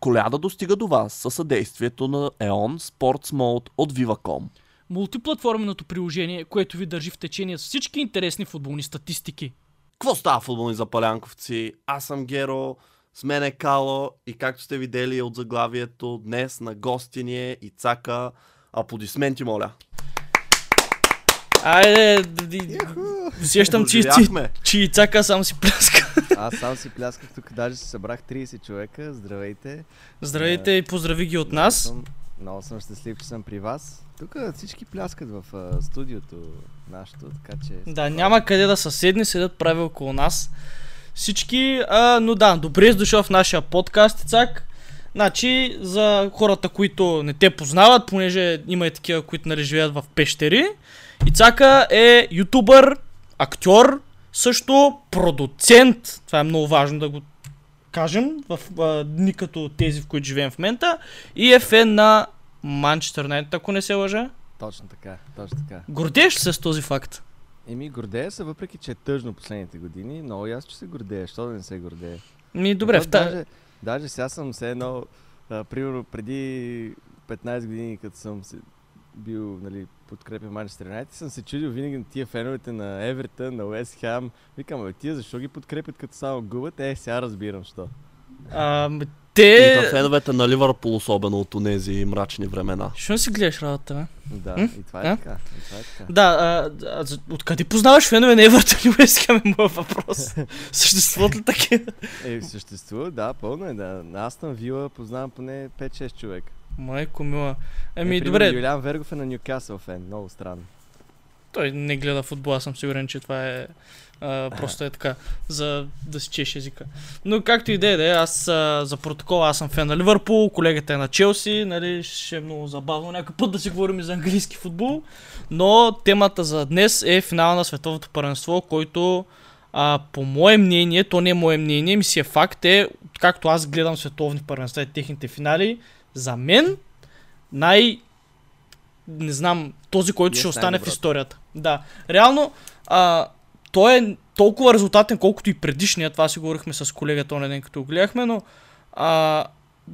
Коляда достига до вас със съдействието на EON Sports Mode от Viva.com. Мултиплатформеното приложение, което ви държи в течение с всички интересни футболни статистики. Какво става футболни запалянковци? Аз съм Геро, с мен е Кало и както сте видели от заглавието, днес на гости ни е Ицака. Аплодисменти, моля. Айде, усещам, че, че, че и цака сам си пляска. Аз сам си плясках тук, даже си събрах 30 човека. Здравейте. Здравейте и поздрави ги от нас. Много съм, много съм щастлив, че съм при вас. Тук всички пляскат в а, студиото нашето, така че... Да, няма къде да са седни, седят прави около нас. Всички, а, но да, добре си дошъл в нашия подкаст, Цак. Значи, за хората, които не те познават, понеже има и такива, които нали живеят в пещери, Ицака е ютубър, актьор, също продуцент. Това е много важно да го кажем в а, дни като тези, в които живеем в момента. И е фен на Манчестър Юнайтед, ако не се лъжа. Точно така, точно така. Гордееш ли се с този факт? Еми, гордея се, въпреки че е тъжно последните години, много ясно, че се гордея. Що да не се гордея? Ми, добре, в та... даже, даже сега съм все едно, а, примерно преди 15 години, като съм бил, нали, подкрепя Манчестър Юнайтед, съм се чудил винаги на тия феновете на Евертън, на Уест Хем. Викам, бе, тия защо ги подкрепят като само губят? Е, сега разбирам, що. А, И те... на феновете на Ливърпул, особено от тези мрачни времена. Що си гледаш работа, бе? Да, М? и това е А? така. И това е така. Да, а, а, откъде познаваш фенове на Евертон и Уест Хем е моят въпрос. Съществуват ли такива? Е, съществува, да, пълно е, да. На Астън Вила познавам поне 5-6 човека. Майко мила. Еми, е, добре, Юлиан Вергов е на Ньюкасъл фен, много странно. той не гледа футбол, аз съм сигурен, че това е а, просто е така, за да си чеш езика. Но както и да е, да е, аз а, за протокол, аз съм фен на Ливърпул, колегата е на Челси, нали, ще е много забавно някой път да си говорим и за английски футбол, но темата за днес е финала на световното първенство, който а, по мое мнение, то не е мое мнение, ми си е факт, е, както аз гледам световни първенства и техните финали, за мен най... не знам, този, който И е ще остане в историята. Да. Реално, а, той е толкова резултатен, колкото и предишният. Това си говорихме с колегата онен ден, като го гледахме, но а,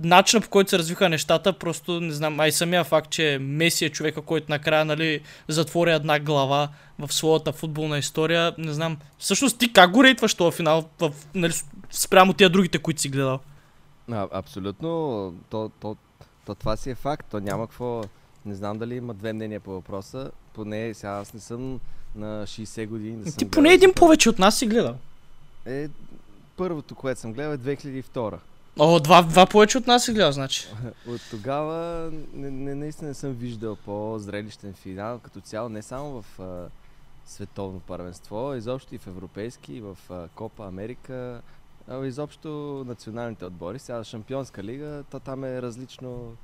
начинът по който се развиха нещата, просто не знам, а и самия факт, че Меси е човека, който накрая нали, затвори една глава в своята футболна история, не знам. Всъщност ти как го рейтваш този финал в, нали, спрямо тия другите, които си гледал? А, абсолютно, то, то, то, това си е факт, то няма какво, не знам дали има две мнения по въпроса, поне сега аз не съм на 60 години. Да Ти поне един повече от нас си гледал. Е, първото, което съм гледал е 2002. О, два, два повече от нас си гледал, значи. От тогава не, не, наистина не съм виждал по-зрелищен финал като цяло, не само в а, световно първенство, изобщо и в европейски, и в а, Копа Америка, а изобщо националните отбори. Сега Шампионска лига, то там е различно,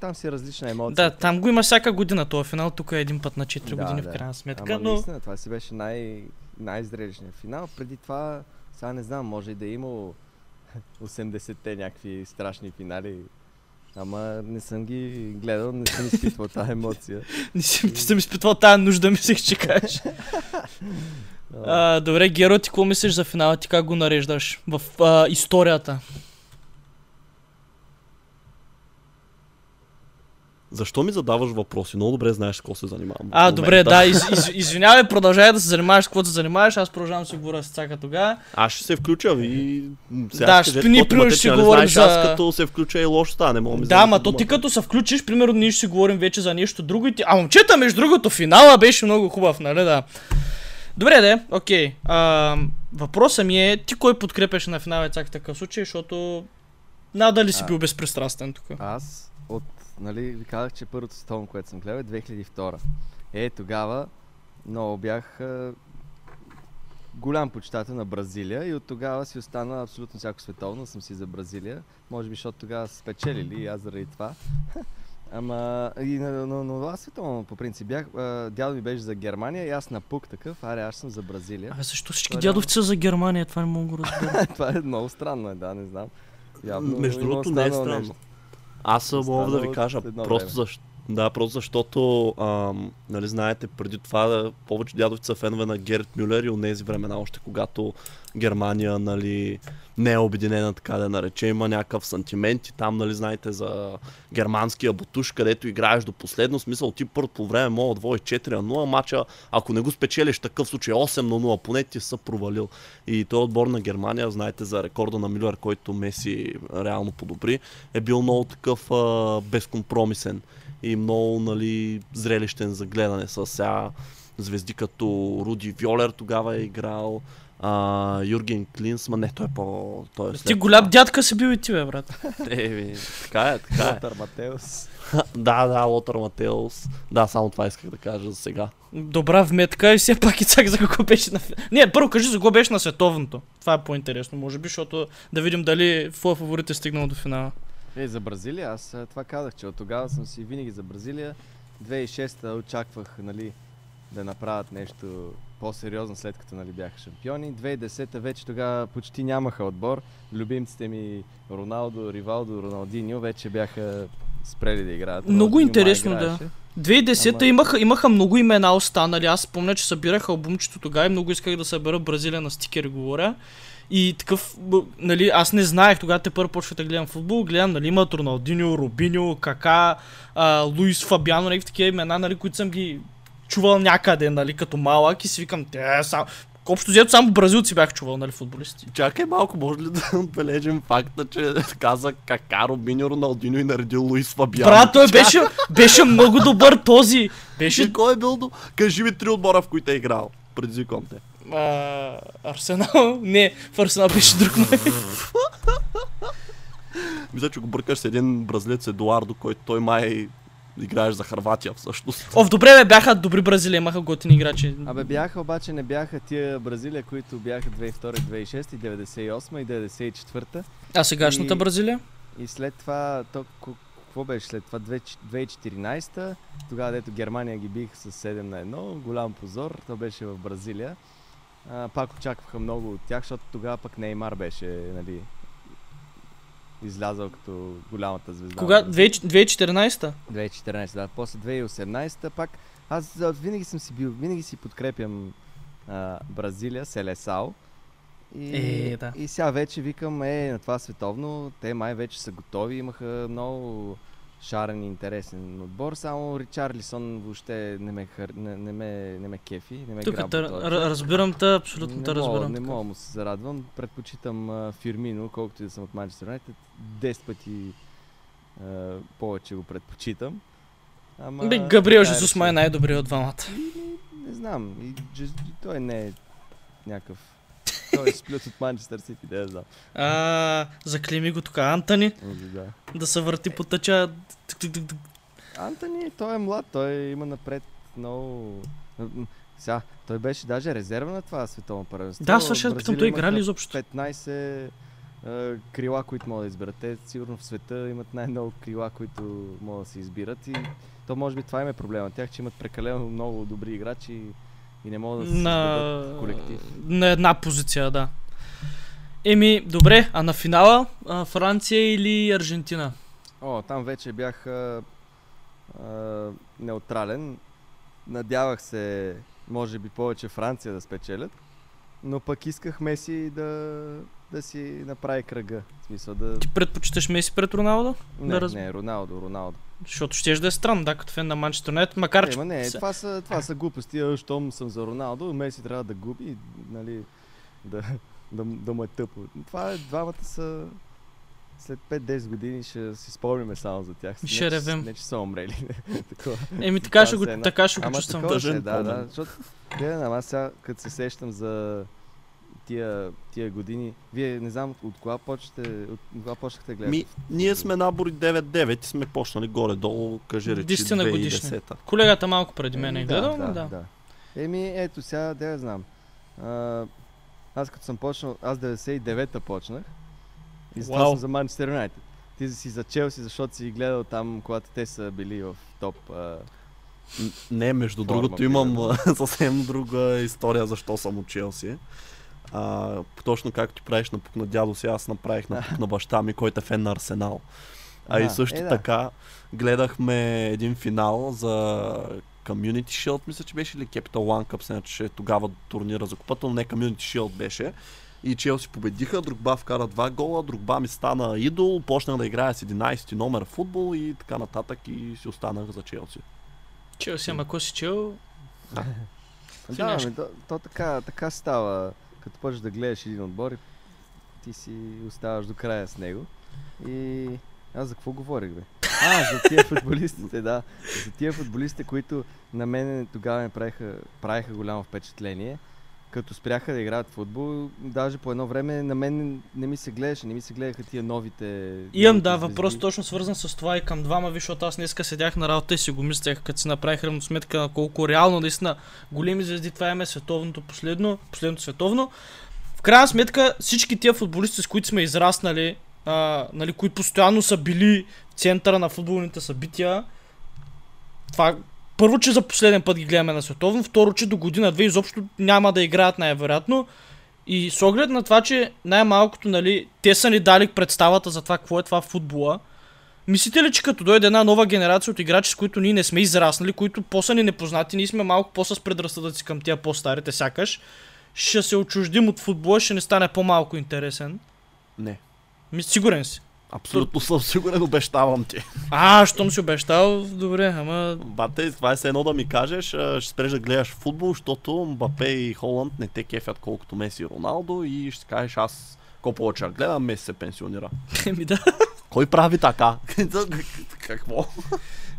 там си е различна емоция. Да, там го има всяка година този финал, тук е един път на 4 Да, години да. в крайна сметка, Ама но... наистина, това си беше най- най-зрелищният финал. Преди това, сега не знам, може и да е имало 80-те някакви страшни финали. Ама не съм ги гледал, не съм изпитвал тази емоция. Не не съм изпитвал тази нужда, мислех, че кажеш. а, добре, Геро, ти какво мислиш за финала? Ти как го нареждаш в а, историята? Защо ми задаваш въпроси? Много добре знаеш с какво се занимавам. А, добре, да, из, из, извинявай, продължавай да се занимаваш с каквото се занимаваш, аз продължавам да си говоря с цака тогава. Аз ще се включа и... Сега Да, ще каквото примерно ще нали говорим знаеш, Аз за- като се включа и лошо стане, мога ми Да, ма то ти като се включиш, примерно ние ще си говорим вече за нещо друго и ти... А момчета, между другото, финала беше много хубав, нали да? Добре, де, окей. А, въпросът ми е, ти кой подкрепяш на финала цак в такъв случай, защото надали си А. бил безпристрастен тук. Аз от, нали, ви казах, че първото световно, което съм гледал е 2002. Е, тогава много бях а, голям почитател на Бразилия и от тогава си остана абсолютно всяко световно, съм си за Бразилия. Може би, защото тогава са спечелили и аз заради това. Ама и на, на, на, на това световно по принцип бях. А, дядо ми беше за Германия и аз напук такъв, аре аз съм за Бразилия. Абе, защо всички Това дядовци са за Германия? Това не мога да го разбера. това е много странно, е, да, не знам. Явно Между другото не е странно. нещо. Аз мога да ви кажа, просто, време. защ... да, просто защото, ам, нали знаете, преди това повече дядовци са фенове на Герт Мюлер и от тези времена, още когато Германия, нали, не е обединена, така да нарече, има някакъв сантимент и там, нали, знаете, за германския бутуш, където играеш до последно, смисъл ти първо по време мога да водиш 4 на 0, мача, ако не го спечелиш такъв случай 8 на 0, поне ти са провалил. И този отбор на Германия, знаете за рекорда на Милер, който Меси реално подобри, е бил много такъв а, безкомпромисен и много нали, зрелищен за гледане. С сега звезди като Руди Вьолер тогава е играл, а, Юрген Клинсман, не, той е по... Той е Ти след голям дядка си бил и ти, бе, брат. Е, бе, така е, така е. Лотър Матеус. да, да, Лотър Матеус. Да, само това исках да кажа за сега. Добра вметка и все пак и цак за какво беше на... Не, първо кажи за какво беше на световното. Това е по-интересно, може би, защото да видим дали твоя фаворит е стигнал до финала. Е, за Бразилия, аз а, това казах, че от тогава съм си винаги за Бразилия. 2006-та очаквах, нали, да направят нещо по-сериозно след като нали, бяха шампиони. 2010-та вече тогава почти нямаха отбор. Любимците ми Роналдо, Ривалдо, Роналдиньо вече бяха спрели да играят. Много Роналдиньо интересно, да. играеше. 2010-та Ама- имаха, имаха много имена останали. Аз спомня, че събирах албумчето тогава и много исках да събера Бразилия на стикери, говоря. И такъв, нали, аз не знаех, тогава те първо почвах да гледам футбол, гледам, нали, имат Роналдиньо, Рубиньо, Кака, а, Луис Фабиано, някакви такива имена, нали, които съм ги чувал някъде, нали, като малък и си викам, те, сам... Общо взето само бразилци бях чувал, нали, футболисти. Чакай малко, може ли да отбележим факта, че каза Кака, Робиньо, Роналдиньо и наредил Луис Фабиано? Брат, той беше, беше много добър този. Беше И кой е бил до... Кажи ми три отбора, в които е играл. Предизвиквам те. а, Арсенал. Не, в Арсенал беше друг май. Мисля, че го бъркаш с един бразилец Едуардо, който той май играеш за Харватия всъщност. О, добре, бе, бяха добри Бразилия, имаха готини играчи. Абе бяха, обаче не бяха тия Бразилия, които бяха 2002, 2006, 98 и 94. А сегашната И- Бразилия? И след това, то, какво беше след това? 2014, тогава дето Германия ги бих с 7 на 1, голям позор, то беше в Бразилия. А, пак очакваха много от тях, защото тогава пък Неймар беше, нали, излязъл като голямата звезда. Кога? на Бразилия. 2014-та? 2014, да. После 2018 пак. Аз винаги съм си бил, винаги си подкрепям а, Бразилия, Селесао. И, Е, да. и сега вече викам, е, на това световно, те май вече са готови, имаха много шарен и интересен отбор, само Ричарлисон въобще не ме, хар... не, не, ме, не ме кефи, не ме Тук грабва те, този р- човек. разбирам те, абсолютно не те разбирам. Не мога му се зарадвам. Предпочитам а, Фирмино, колкото и да съм от Манчестър Юнайтед. 10 пъти а, повече го предпочитам. Ама, Бе, Габриел е Жезус май е най-добрият от двамата. Не знам. И, Джез- той не е някакъв... Той е сплют от Манчестър Сити, да я знам. А, заклеми го тук Антони, да. да се върти по тъча. Антони, той е млад, той има напред много... Сега, той беше даже резерва на това световно първенство. Да, свърши, питам, той игра ли имаха изобщо? 15 а, крила, които могат да изберат. Те сигурно в света имат най-много крила, които могат да се избират и то може би това им е проблема. Тях, че имат прекалено много добри играчи и не могат да се На... колектив. на една позиция, да. Еми, добре, а на финала а, Франция или Аржентина? О, там вече бях а, а, неутрален. Надявах се, може би повече Франция да спечелят, но пък исках Меси да, да си направи кръга. В смисъл да... Ти предпочиташ Меси пред Роналдо? Не, да раз- не, Роналдо, Роналдо. Защото щеш да е странно, да, като фен на Манчестър Юнайтед, макар Е, че... не, това са, това са глупости. А, Щом съм за Роналдо, Меси трябва да губи, нали, да, да, да му е тъпо. Това е, двамата са... След 5-10 години ще си спомняме само за тях. Ще не, ревем. Не, че са умрели. Еми така ще го, е така ще го чувствам. Тъжен ще е, да, да. Защото, знам, аз сега, като се сещам за тия, тия години, вие не знам от кога почнете, от кога почнахте да гледате? Ми, ние сме набори 9-9 и сме почнали горе-долу, кажи речи Десетина годишни. 2010. Колегата малко преди мен е гледал, да, да, да. да. Еми, ето сега, да я знам. А, аз като съм почнал, аз 99-та почнах и затова Вау. съм за Манчестър Юнайтед. Ти си за Челси, защото си гледал там, когато те са били в топ. А... Не, между Форма, другото имам съвсем друга история защо съм от Челси. А, точно както ти правиш напук на дядо си, аз направих напук на баща ми, който е фен на Арсенал. А и Да, също е, да. така гледахме един финал за Community Shield, мисля, че беше или Capital One Cup, се наричаше тогава турнира за купата, но не Community Shield беше. И Челси победиха, Другба вкара два гола, Другба ми стана идол, почнах да играя с 11 номер в футбол и така нататък и си останах за Челси. Чел си, ама ако си чел, Да, Финяшка. ами, то, то така, така става. Като почнеш да гледаш един отбор, ти си оставаш до края с него. И аз за какво говорих, бе? А, за тия футболистите, да. За тия футболистите, които на мен тогава ми правиха, правиха голямо впечатление. Като спряха да играят футбол, даже по едно време на мен не ми се гледаше, не ми се гледаха тия новите. Имам новите да, звезди. въпрос точно свързан с това и към двама, виж, защото аз днеска седях на работа и си го мислех, като си направих равносметка на колко реално наистина големи звезди това име световното последно, последното световно. В крайна сметка всички тия футболисти, с които сме израснали, а, нали, които постоянно са били в центъра на футболните събития, това първо, че за последен път ги гледаме на световно, второ, че до година-две изобщо няма да играят най-вероятно. И с оглед на това, че най-малкото, нали, те са ни дали представата за това, какво е това футбола, мислите ли, че като дойде една нова генерация от играчи, с които ние не сме израснали, които по-са ни непознати, ние сме малко по-с предразсъдъци към тия по-старите сякаш, ще се отчуждим от футбола, ще не стане по-малко интересен? Не. Сигурен си. Абсолютно съм сигурен, обещавам ти. А, щом си обещал, добре, ама... Бате, това е все едно да ми кажеш, ще спреш да гледаш футбол, защото Мбапе и Холанд не те кефят колкото Меси и Роналдо и ще кажеш аз колко повече да гледам, Меси се пенсионира. Еми да. Кой прави така? Какво?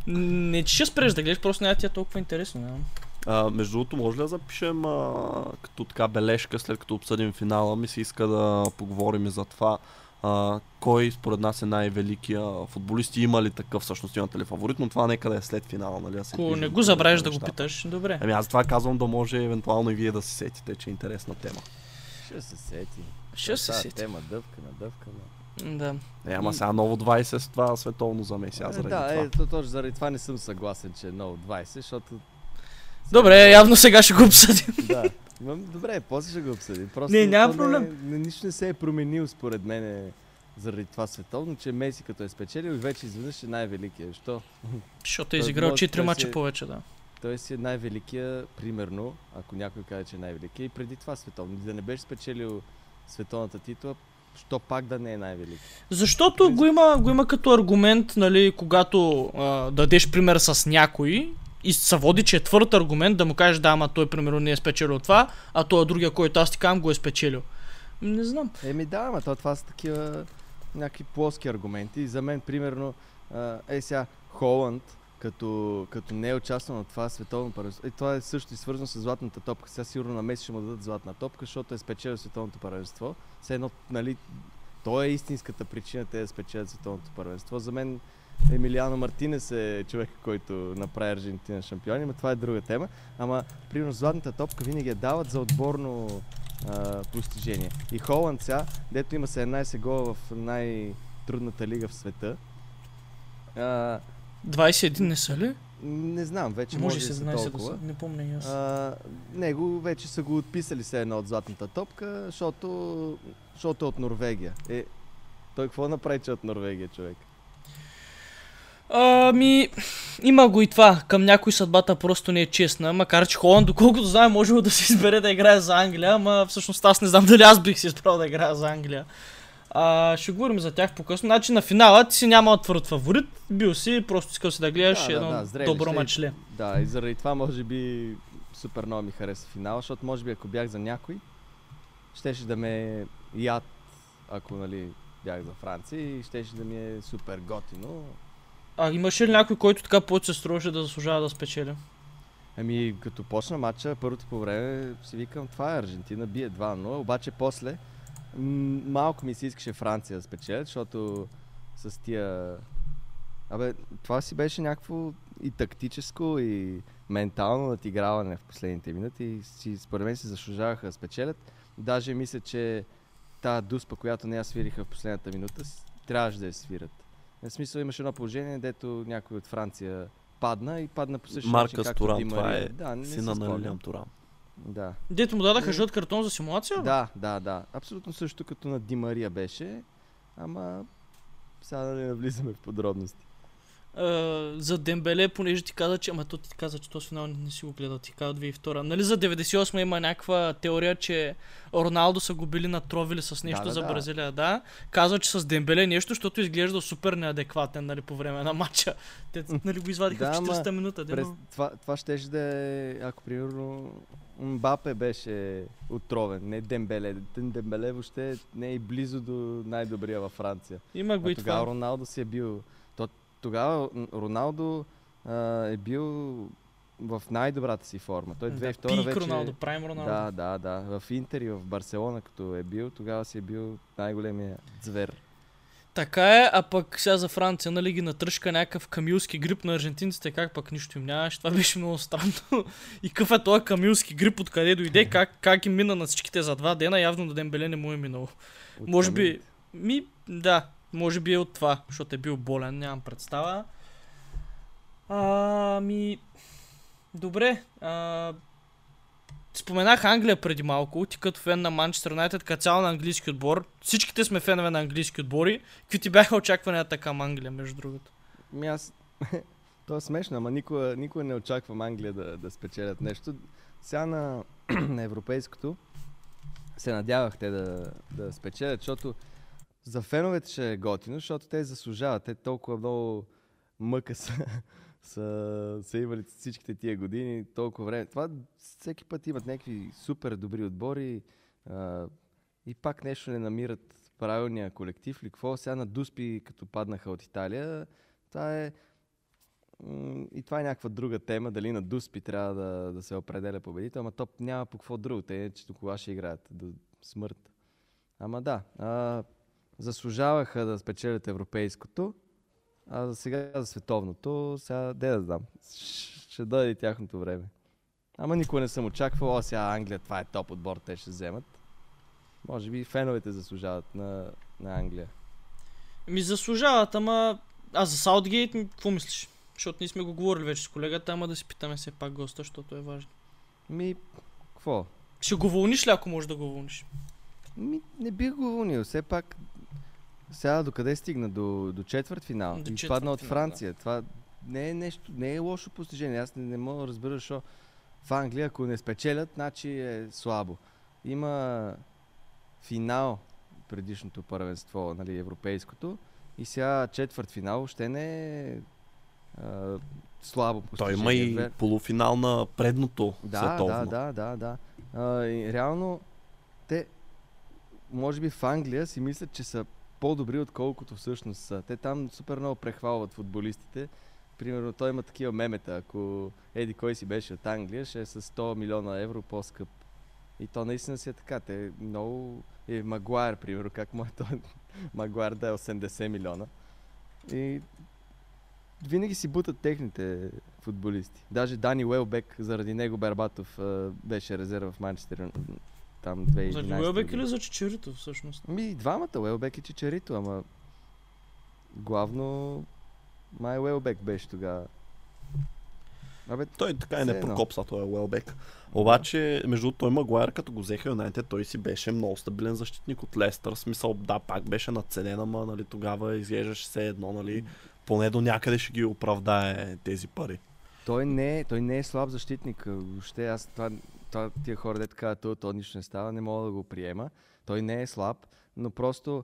Не, че ще спреш да гледаш, просто няма ти е толкова интересно. няма. А, между другото, може ли да запишем а, като така бележка, след като обсъдим финала, ми се иска да поговорим и за това. А, кой според нас е най-великия футболист и има ли такъв всъщност, имате ли фаворит, но това нека да е след финала, нали? се Ако не го забравиш да го питаш, добре. Ами аз това казвам да може евентуално и вие да се сетите, че е интересна тема. Ще се сети. Ще се сети. Тема дъвка на дъвка на... Да. Е, ама сега ново 20 с това световно за Меси, аз Е, заради да, това. е, то, точно заради това не съм съгласен, че е много 20, защото... Добре, явно сега ще го обсъдим. да. Добре, после ще го обсъдим. Просто Не, няма проблем. Не, нищо не се е променил според мен заради това световно, че Меси като е спечелил и вече изведнъж е най-великия. Защо? Защото е изиграл може- 4 той мача повече, да. Той си е най-великия, примерно, ако някой каже, че е най-великия и преди това световно. Да не беше спечелил световната титла, що пак да не е най-велики? Защото го има, го има като аргумент, нали, когато а, дадеш пример с някой и се води, че е твърд аргумент да му кажеш да, ама той примерно не е спечелил това, а той другия, който аз ти казвам, го е спечелил. Не знам. Еми да, ама то, това са такива някакви плоски аргументи. За мен, примерно, е сега Холанд, като, като не е участвал на това световно първенство. И това е също и свързано с златната топка. Сега сигурно на Меси ще му дадат златна топка, защото е спечелил световното първенство. Все едно, нали, то е истинската причина те да спечелят световното първенство. За мен Емилиано Мартинес е човек, който направи Аржентина шампиони, но това е друга тема. Ама, примерно, златната топка винаги я дават за отборно а, постижение. И Холанд сега, дето има 17 гола в най-трудната лига в света, а, 21 не са ли? не знам, вече Може може, да са 17 да толкова. са. Не помня и аз. А, него вече са го отписали се едно от златната топка, защото, защото е от Норвегия. Е, той какво направи, че е от Норвегия, човек? Ами, има го и това. Към някой съдбата просто не е честна. Макар че Холанд, доколкото знам, може да се избере да играе за Англия, ама всъщност аз не знам дали аз бих си избрал да играя за Англия. А, ще говорим за тях по-късно. Значи на финала ти си няма твърд фаворит. Бил си, просто искал си да гледаш Да, да, едно да, зрелище добро мачле. Да, и заради това може би супер много ми хареса финала, защото може би ако бях за някой, щеше да ме яд, ако нали бях за Франция и щеше да ми е супер готино. А имаше ли някой, който така повече се струваше да заслужава да спечели? Ами, като почна матча, първото по време си викам, това е Аржентина, бие 2-0, обаче после малко ми се искаше Франция да спечелят, защото с тия... Абе, това си беше някакво и тактическо, и ментално надиграване в последните минути и си, според мен си заслужаваха да спечелят. Даже мисля, че тази дуспа, която не я свириха в последната минута, трябваше да я свират. В смисъл имаше едно положение, дето някой от Франция падна и падна по същия начин, както Туран, Ди това е да, не Сина си на. Лилиан Туран. Да. Дето му дадаха Е. жълт картон за симулация? Да, да, да. Абсолютно също като на Ди Мария беше. Ама сега да не навлизаме в подробности. А, за Дембеле, понеже ти каза, че... Ама то ти каза, че този финал не, не си го гледал. Ти каза 2002. Нали за 98 има някаква теория, че Роналдо са го били натровили с нещо Да, да, за да. Бразилия, да. Казва, че с Дембеле нещо, защото изглежда супер неадекватен, нали, по време на матча. Те, нали, го извадиха Да, в ама 40-та минута. През, но... това, това щеше да е, ако примерно Мбапе беше отровен, не Дембеле. Дембеле въобще не е и близо до най-добрия във Франция. Има го А и тогава това. Роналдо си е бил... То, тогава Роналдо а, е бил в най-добрата си форма. Той Да, 2002 пик вече... Роналдо, прайм Роналдо. Да, да, да. В Интер и в Барселона, като е бил, тогава си е бил най-големия звер. Така е, а пък сега за Франция, нали ги натръшка някакъв камилски грип на аржентинците, как пък нищо им нямаше. Това беше много странно. и какъв е този камилски грип, откъде дойде, как, как им мина на всичките за два дена, явно до Дембеле не му е минало. От Може би, ми, да, може би е от това, защото е бил болен, нямам представа. Ами, добре, а, Споменах Англия преди малко, ти като фен на Манчестър Юнайтед, като цяло на английски отбор. Всичките сме фенове на английски отбори. Какви ти бяха очакванията към Англия, между другото? Ми аз... То е смешно, ама никога, никога не очаквам Англия да, да спечелят нещо. Сега на, на европейското се надявах те да, да спечелят, защото за феновете ще е готино, защото те заслужават. Те толкова много мъка са, са, са имали всичките тия години, толкова време. Това всеки път имат някакви супер добри отбори а, и пак нещо не намират правилния колектив ли какво. Сега на Дуспи, като паднаха от Италия, това е и това е някаква друга тема, дали на Дуспи трябва да, да се определя победител, ама то няма по какво друго, те че до кога ще играят, до смърт. Ама да, а, заслужаваха да спечелят европейското, а за сега за световното, сега де да знам, ще дойде и тяхното време. Ама никога не съм очаквал, о сега Англия, това е топ отбор, те ще вземат. Може би феновете заслужават на, на Англия. Ми заслужават, ама... А за Саутгейт, какво мислиш? Защото ние сме го говорили вече с колегата, ама да си питаме все пак госта, защото е важно. Ми, какво? Ще го вълниш ли, ако можеш да го вълниш? Ми, не бих го вълнил. Все пак, сега до къде стигна? До, до четвърт финал. До четвърт падна от Франция. Това не е нещо, не е лошо постижение. Аз не, не мога да разбера, защо в Англия, ако не спечелят, значи е слабо. Има финал предишното първенство, нали, европейското. И сега четвърт финал ще не е а, слабо Той постижение. има и Две- полуфинал на предното да, световно. да, да, да, да. А, и реално, те, може би в Англия си мислят, че са по-добри, отколкото всъщност са. Те там супер много прехвалват футболистите. Примерно той има такива мемета. Ако Еди кой си беше от Англия, ще е с 100 милиона евро по-скъп. И то наистина си е така. Те много... Е, Магуайр, примерно, как му е той Магуайр да е 80 милиона. И винаги си бутат техните футболисти. Даже Дани Уелбек, заради него Бербатов а, беше резерва в Манчестър там 2011 За Уелбек или за Чичерито, всъщност? Ми и двамата, Уелбек и Чичерито, ама главно май Уелбек беше тогава. Абе, Той така и не прокопса, той е Уелбек. Обаче, между другото, той Магуайр, като го взеха Юнайтед, той си беше много стабилен защитник от Лестър. Смисъл, да, пак беше надценен, ама нали, тогава изглеждаше все едно, нали, поне до някъде ще ги оправдае тези пари. той не, е- той не е слаб защитник. Въобще аз това, това тия хора, де така, то, то нищо не става, не мога да го приема. Той не е слаб, но просто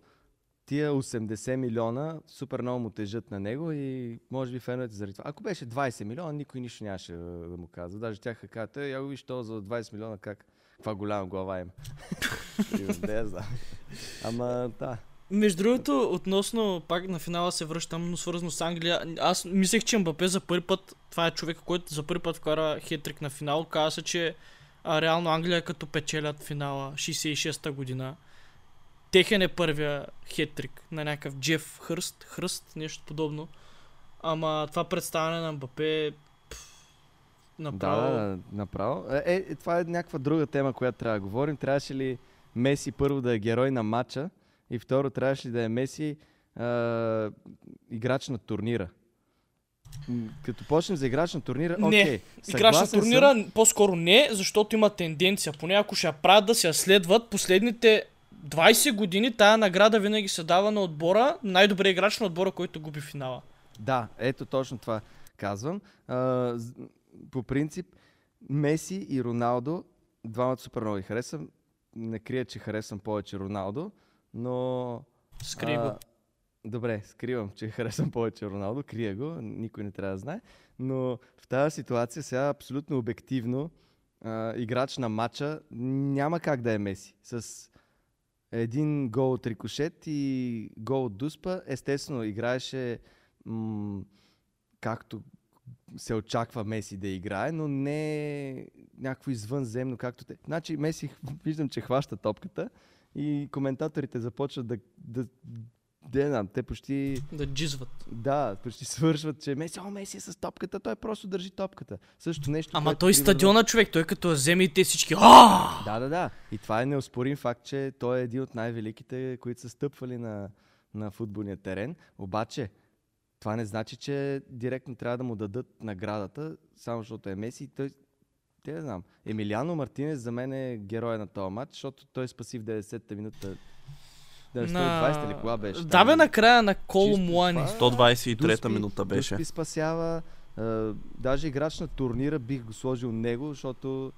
тия 80 милиона супер много му тежат на него и може би феновете заради това. Ако беше 20 милиона, никой нищо нямаше да му казва. Даже тях казват, е, я го виж то за 20 милиона как, каква голяма глава има. И, не знам. Ама да. Между другото, относно пак на финала се връщам, но свързано с Англия. Аз мислех, че Мбапе за първи път, това е човек, който за първи път вкара хетрик на финал. Каза се, че а, реално Англия като печелят финала 66-та година. Техен е първия хетрик на някакъв Джеф Хърст, Хръст, нещо подобно. Ама това представяне на Мбапе направо... Да, да, направо. Е, е, това е някаква друга тема, която трябва да говорим. Трябваше ли Меси първо да е герой на матча и второ трябваше ли да е Меси а, играч на турнира. Като почнем за играч на турнира, Не, окей. Играч на турнира съм. по-скоро не, защото има тенденция. Поне ако ще я правят да се я следват, последните 20 години тая награда винаги се дава на отбора, най-добрият играч на отбора, който губи финала. Да, ето точно това казвам. А, по принцип, Меси и Роналдо, двамата супер много ги харесвам. Не крия, че харесвам повече Роналдо, но... Скрий го. Добре, скривам, че харесвам повече Роналдо, крия го, никой не трябва да знае. Но в тази ситуация сега абсолютно обективно а, играч на матча няма как да е Меси. С един гол от рикошет и гол от дуспа, естествено играеше м- както се очаква Меси да играе, но не някакво извънземно, както те. Значи Меси виждам, че хваща топката и коментаторите започват да, да, да не знам, те почти, Да джизват. да, почти свършват, че Меси, о, Меси е с топката, той просто държи топката. Също нещо, Ама той примерно- стадиона човек, той като вземе и те всички. А! Да, да, да. И това е неоспорим факт, че той е един от най-великите, които са стъпвали на, на футболния терен. Обаче, това не значи, че директно трябва да му дадат наградата, само защото е Меси. Той, те не знам. Емилиано Мартинес за мен е героя на този матч, защото той спаси в 90-та минута. Да, 120 ли кога беше? Да бе, накрая на Муани. това- 123-та Дуспи- минута беше. Дуспи спасява. А, даже играч на турнира бих го сложил него, защото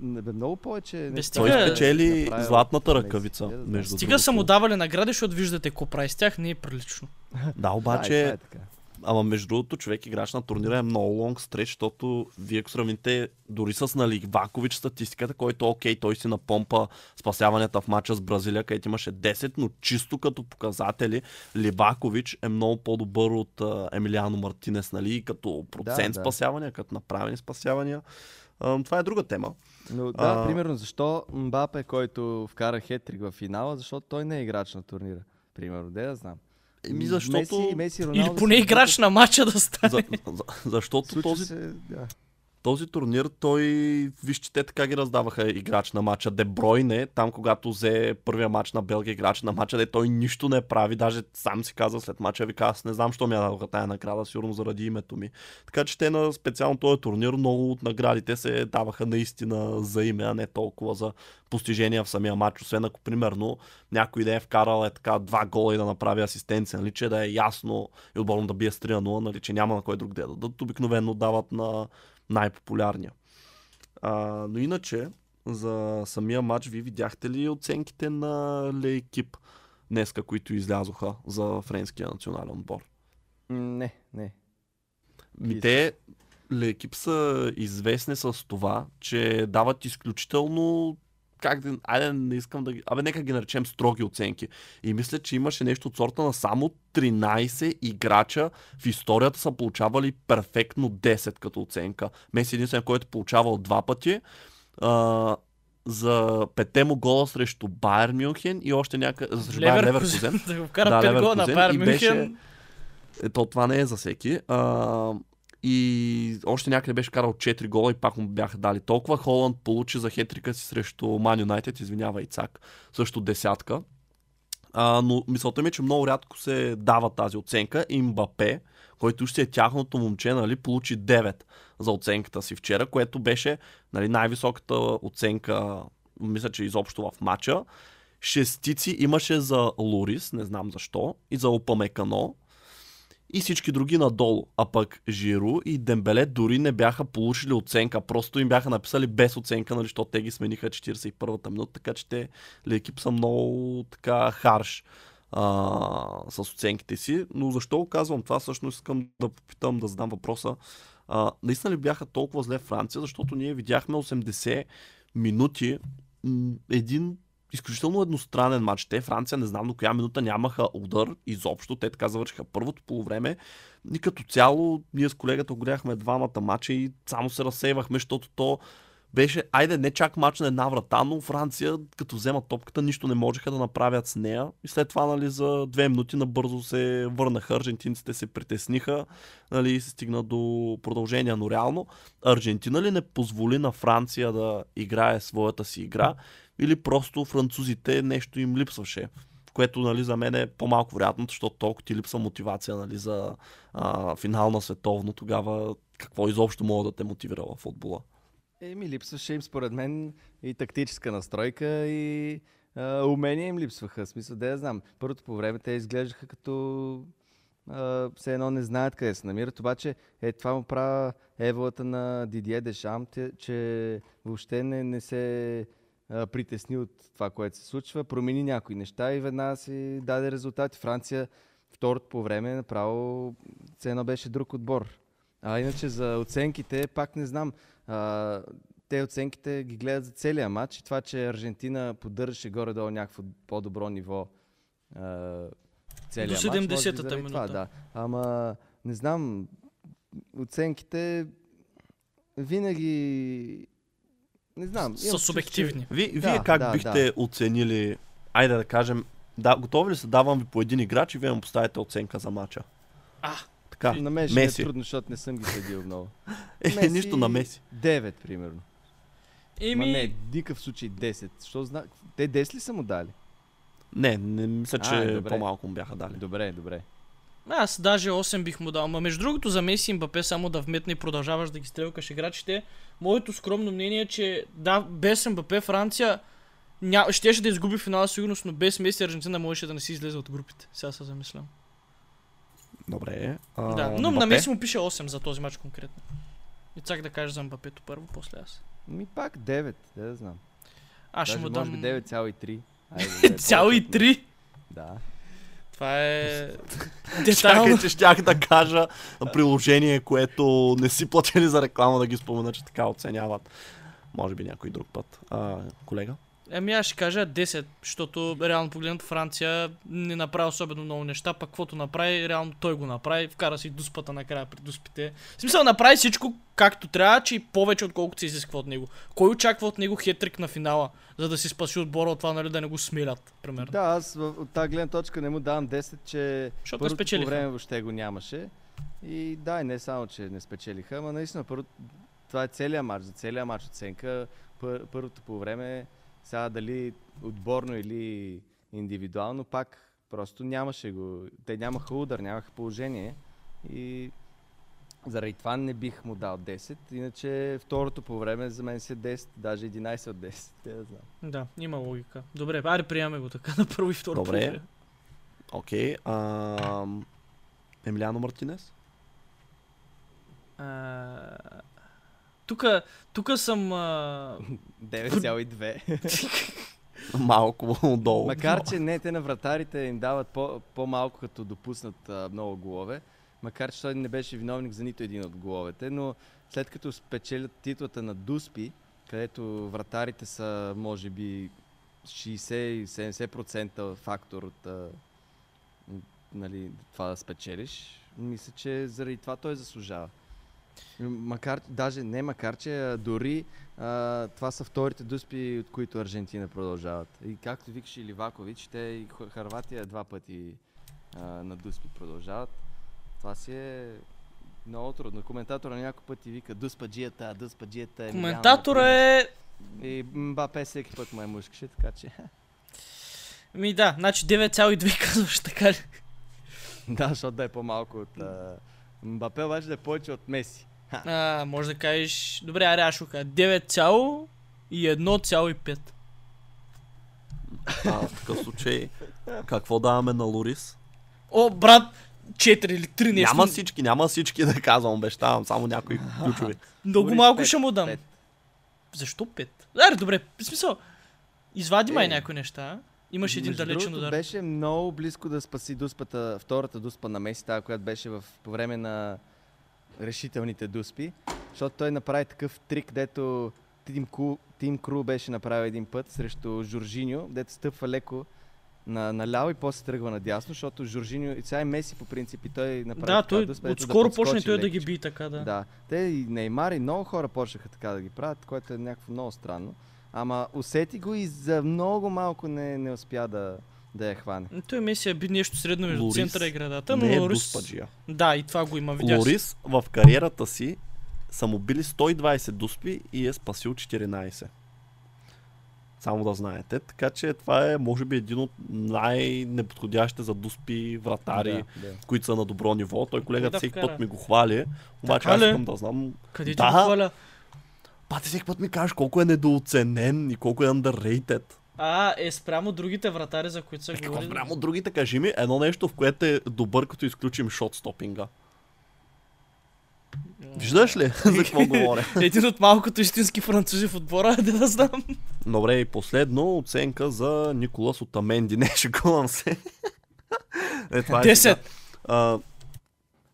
не бе, много повече. Той Стига- е спечели направил златната ръкавица. Да знам. Между Стига са му другото. давали награди, защото виждате какво прави с тях, не е прилично. Да, Да, обаче, това е така. Ама между другото, човек играч на турнира е много лонг стреч, защото вие ако сравните дори с нали, Вакович статистиката, който окей, той си напомпа спасяванията в матча с Бразилия, където имаше 10, но чисто като показатели, Ливакович е много по-добър от а, Емилиано Мартинес, нали, като процент да. спасявания, като направени спасявания. А, това е друга тема. Но да, А- примерно защо Мбапе, който вкара хетрик в финала, защото той не е играч на турнира. Примерно, де да знам. Еми, защото... Меси, Меси, Роналдо Или поне играч на матча да стане. За, за, защото Случи този се, да. Този турнир, той, вижте, те така ги раздаваха играч на матча. Дебройне, там когато взе първия матч на Белгия играч на матча, де той нищо не прави, даже сам си каза след матча, вика, аз не знам, що ми я дадоха тая награда, сигурно заради името ми. Така че те на специално този турнир, много от наградите се даваха наистина за име, а не толкова за постижения в самия матч, освен ако примерно някой да е вкарал е така два гола и да направи асистенция, нали, че да е ясно и отборно да бие с 3-0, нали, че няма на кой друг да дадат. Обикновено дават на най-популярния. А, но иначе, за самия матч, ви видяхте ли оценките на Лейкип днеска, които излязоха за френския национален отбор? Не, не. Ми те, Лекип са известни с това, че дават изключително как да, айде не искам да ги, абе нека ги наречем строги оценки. И мисля, че имаше нещо от сорта на само 13 играча в историята са получавали перфектно 10 като оценка. Меси единствен, който е получавал два пъти. А, за пете му гола срещу Байер Мюнхен и още някъде... Срещу Байер Леверкузен. Леверкузен. Да го вкара Да, 5 гола на Байер и беше- Мюнхен. Ето, това не е за всеки. А, и още някъде беше карал 4 гола и пак му бяха дали толкова. Холанд получи за хетрика си срещу Ман Юнайтед, извинява Ицак, също десятка. А, но мисълта ми е, че много рядко се дава тази оценка. И Мбапе, който ще е тяхното момче, нали, получи 9 за оценката си вчера, което беше нали, най-високата оценка, мисля, че изобщо в матча. Шестици имаше за Лорис, не знам защо, и за Опамекано и всички други надолу. А пък Жиру и Дембеле дори не бяха получили оценка, просто им бяха написали без оценка, нали, защото те ги смениха 41-та минута, така че те екип са много така харш а, с оценките си. Но защо го казвам това? Всъщност искам да попитам, да задам въпроса. А, наистина ли бяха толкова зле Франция, защото ние видяхме 80 минути един изключително едностранен матч. Те Франция не знам до коя минута нямаха удар изобщо. Те така завършиха първото полувреме. И като цяло, ние с колегата гледахме двамата матча и само се разсейвахме, защото то беше, айде, не чак матч на една врата, но Франция, като вземат топката, нищо не можеха да направят с нея. И след това, нали, за две минути набързо се върнаха. Аржентинците се притесниха, нали, и се стигна до продължение. Но реално, Аржентина ли не позволи на Франция да играе своята си игра? Или просто французите нещо им липсваше. Което нали, за мен е по-малко вероятно, защото толкова ти липса мотивация нали, за а, финал на световно, тогава какво изобщо мога да те мотивира в футбола? Еми, липсваше им според мен и тактическа настройка и а, умения им липсваха. В смисъл, да я знам. Първото по време те изглеждаха като а, все едно не знаят къде се намират, обаче е това му правя еволата на Дидие Дешам, те- че въобще не, не се притесни от това, което се случва, промени някои неща и веднага си даде резултати. Франция второто по време направо едно беше друг отбор. А иначе за оценките, пак не знам. А, те оценките ги гледат за целия матч и това, че Аржентина поддържаше горе-долу някакво по-добро ниво а, целия До матч. може би 70-та заради Това, минута. да. Ама, не знам, оценките винаги... Не знам. Са субективни. Ви, Да, вие как да, бихте оценили, айде да кажем, да, готови ли се, давам ви по един играч и вие му поставите оценка за матча. А. Така, На мен ще е Меси. трудно, защото не съм ги следил много. Е, нищо на Меси. 9, примерно. Ма Еми, не, в никакъв случай 10. Що зна... Те 10 ли са му дали? Не, не мисля, че А, добре. по-малко му бяха дали. Добре, добре. Аз даже 8 бих му дал. Ма между другото за Меси и Мбапе само да вметне и продължаваш да ги стрелкаш играчите. Моето скромно мнение е, че да, без Мбапе Франция ня... щеше да изгуби финала сигурност, но без Меси Аржентина можеше да не си излезе от групите. Сега се замислям. Добре. А, да, но на Мбапе? Меси му пише 8 за този матч конкретно. И цак да кажеш за Мбапето първо, после аз. Ми пак 9, да, знам. Аз ще му може дам... би 9,3. Айде, да е Цяло и по-точно. 3. Да. Това е... Чакай, че щях да кажа приложение, което не си платили за реклама да ги спомена, че така оценяват. Може би някой друг път. А, колега? Ами аз ще кажа 10, защото реално погледнато Франция не направи особено много неща, пък каквото направи, реално той го направи, вкара си дуспата накрая при дуспите. В смисъл направи всичко както трябва, че и повече отколкото се изисква от него. Кой очаква от него хетрик на финала, за да си спаси отбора от това, нали, да не го смилят, примерно. Да, аз от тази гледна точка не му давам 10, че Защото първото по спечелиха. време въобще го нямаше. И да, и не само, че не спечелиха, ама наистина първо, това е целият матч, за целият матч оценка. Пър, първото по време, сега дали отборно или индивидуално, пак просто нямаше го. Те нямаха удар, нямаха положение. И заради това не бих му дал 10.Иначе второто по време за мен си е 10, даже 11 от 10. Те да знам. Да, има логика. Добре, аре приемаме го така на първо и второ. Добре. Окей. А, Емилиано Мартинес? А, Тука, тука съм... А... 9,2. Малко отдолу. Макар, че не, те на вратарите им дават по- по-малко като допуснат а, много голове. Макар, че той не беше виновник за нито един от головете, но след като спечелят титлата на Дуспи, където вратарите са, може би, 60-70% фактор от а, нали, това да спечелиш, мисля, че заради това той заслужава. Макар, даже не макар, че дори а, това са вторите дуспи, от които Аржентина продължават. И както викаш и Ливакович, те и Харватия два пъти а, на дуспи продължават. Това си е много трудно. Коментатора някой път ти вика дуспаджията, дуспаджията. Емилиано Коментатора Мартинес». е... И Мбапе всеки път му е мушкаше, така че... Ми да, значи 9,2 казваш така ли? да, защото да е по-малко от... А... Мбапе обаче да е повече от Меси. А, може да кажеш... Добре, аре, аз ще кажа. 9, и 1,5. А, в такъв случай, какво даваме на Лорис? О, брат, 4 или 3 нещо. Няма всички, няма всички да казвам, обещавам, само някои ключови. Много Лорис малко пет, ще му дам. пет. Защо 5? Аре, добре, в смисъл. Извади май Е. някои неща. А? Имаш един далечен удар. Беше много близко да спаси дуспата, втората дуспа на Меси, тази, която беше в, по време на решителните дуспи. Защото той направи такъв трик, дето Тим, Ку, Тим Кру беше направил един път срещу Жоржиньо, дето стъпва леко на, наляво и после тръгва надясно, защото Жоржиньо, и сега и Меси по принцип, и той направи Да, така той дето отскоро подскочи почне той да ги би така, да. Да. Те и Неймар и много хора почнаха така да ги правят, което е някакво много странно. Ама усети го и за много малко не, не успя да, да я хване. Той Меси е би нещо средно между Лорис центъра и градата, но Не е Лорис... дуспаджия. Да, и това го има, видях. Лорис в кариерата си са му били 120 дуспи и е спасил 14. Само да знаете. Така че това е, може би, един от най-неподходящите за дуспи вратари, Да, да. които са на добро ниво. Той колегата да всеки вкара? път ми го хвали, обаче Така аз искам да знам. Къде ти Да. го хваля? Пати всеки път ми кажеш колко е недооценен и колко е underrated. А, е спрямо другите вратари, за които са Е, какво говорили. спрямо другите? Кажи ми едно нещо, в което е добър, като изключим шотстопинга. Виждаш ли за какво говоря? Един от малкото истински французи в отбора, да да знам. Добре, и последно оценка за Николас от Аменди. Не, шегувам се. е, това е Десет. сега. А,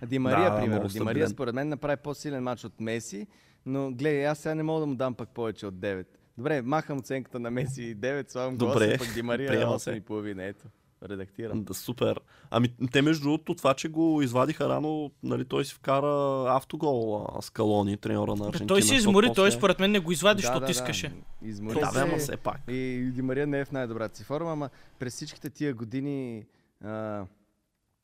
Ди Мария, Да, примерно. Ди Мария според мен направи по-силен матч от Меси, но гледай, аз сега не мога да му дам пък повече от 9. Добре, махам оценката на Меси 9, слагам го Добре, 8, пък Ди Мария приема се. 8,5. Ето, редактирам. да, супер. Ами те между другото това, че го извадиха рано, нали, той си вкара автогол а, с Калони, треньора на Аржентина. той се измори, после- той според мен не го извади, защото искаше. Измори Да, бе, ама се. все пак. И Ди Мария не е в най-добрата си форма, ама през всичките тия години, а,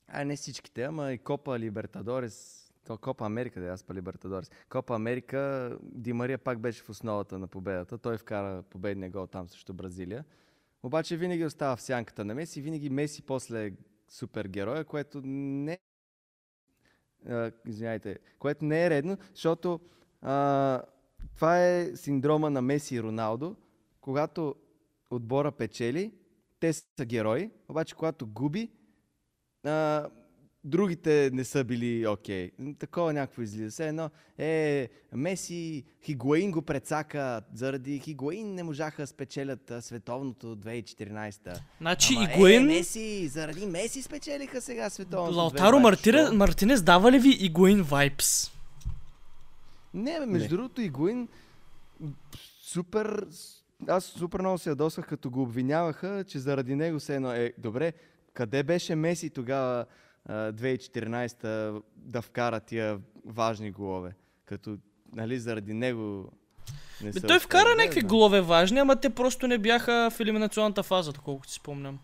а не всичките, ама и Копа Либертадорес, то Копа Америка, да аз па Либертадорес. Копа Америка, Ди Мария пак беше в основата на победата. Той вкара победния гол там срещу Бразилия. Обаче винаги остава в сянката на Меси, винаги Меси после е супергероя, което не а, извиняйте, което не е редно, защото а, това е синдрома на Меси и Роналдо, когато отбора печели, те са герои, обаче когато губи, а, другите не са били окей. Такова някакво излиза. Все едно, е, Меси, Хигуаин го прецака, заради Хигуаин не можаха да спечелят световното 2014. Значи Ама, Игуен, Е, Меси, заради Меси спечелиха сега световното Лаутаро 2024. Мартире, Мартинес дава ли ви Игуен вайпс? Не, бе, между Не. другото, Игуин супер... Аз супер много се ядосах, като го обвиняваха, че заради него се едно... Е, добре, къде беше Меси тогава 2014 да вкара тия важни голове? Като, нали, заради него не Бе, той вкара някакви голове важни, ама те просто не бяха в елиминационната фаза, колкото си спомням.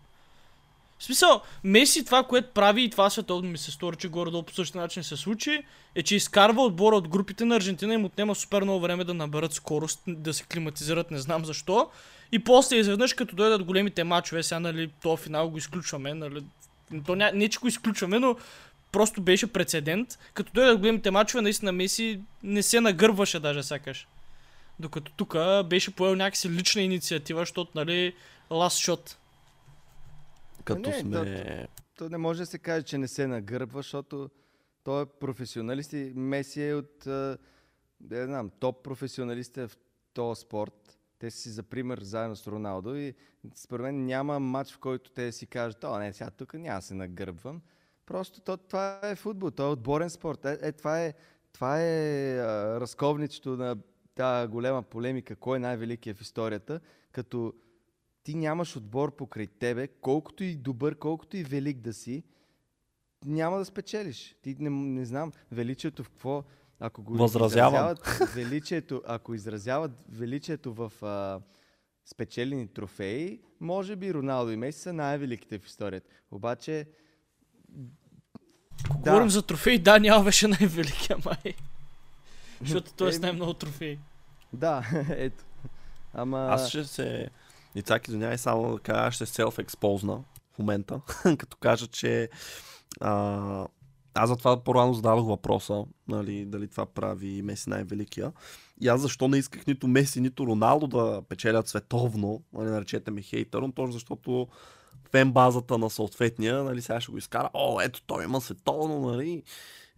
В смисъл, Меси това, което прави и това световно ми се стори, че горе-долу по същия начин се случи, е, че изкарва отбора от групите на Аржентина и им отнема супер много време да наберат скорост, да се климатизират, не знам защо. И после изведнъж, като дойдат големите мачове, сега, нали, то финал го изключваме, нали, то ня... не, че го изключваме, но просто беше прецедент. Като дойдат големите мачове, наистина Меси не се нагърбваше даже сякаш. Докато тук беше поел някакси лична инициатива, защото, нали, last shot. Като Не, сме... То не може да се каже, че не се нагърбва, защото той е професионалист и Меси е от, да не знам, топ професионалист е в този спорт. Те си за пример заедно с Роналдо и според мен няма матч, в който те си кажат, о, не, сега тук няма се нагърбвам. Просто то, това е футбол, това е отборен спорт. Е, е това е, това е а, разковничето на тази голема полемика, кой е най-великият в историята, като ти нямаш отбор покрай тебе, колкото и добър, колкото и велик да си, няма да спечелиш. Ти не, не знам величието в какво, ако го Възразявам. изразяват величието, ако изразяват величието в а, спечелени трофеи, може би Роналдо и Меси са най-великите в историята. Обаче, Ако Да. говорим за трофеи, да, няма беше най-великия май. Защото той е с Е, най-много трофеи. да, ето. Ама... Аз ще се... Ицак, извинявай, само да кажа, ще се селф-експозна в момента, като кажа, че а, аз затова по-рано зададох въпроса, нали, дали това прави Меси най-великия. И аз защо не исках нито Меси, нито Роналдо да печелят световно, нали, наречете ме хейтър, но точно защото фен базата на съответния, нали, сега ще го изкара, о, ето той има световно, нали,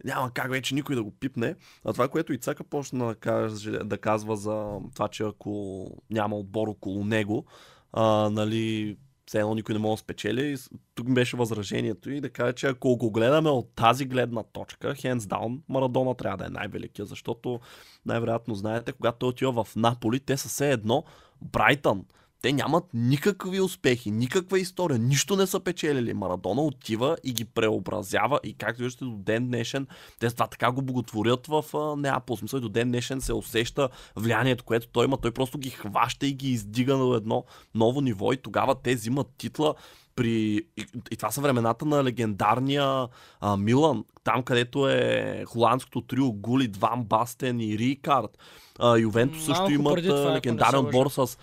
няма как вече никой да го пипне. А това, което Ицака почна да, каже, да казва за това, че ако няма отбор около него, а, нали, все едно никой не може да спечели. Тук беше възражението и да кажа, че ако го гледаме от тази гледна точка, hands down, Марадона трябва да е най-великия, защото най-вероятно знаете, когато той отива в Наполи, те са все едно Брайтън. Те нямат никакви успехи, никаква история, нищо не са печелили. Марадона отива и ги преобразява и както виждате до ден днешен, те това така го боготворят в Неапол. Смисъл и до ден днешен се усеща влиянието, което той има. Той просто ги хваща и ги издига на едно ново ниво и тогава те взимат титла при... И, и това са времената на легендарния а, Милан, там където е холандското трио Гули, Ван Бастен и Рикард. А, Ювентус също имат легендарен отбор с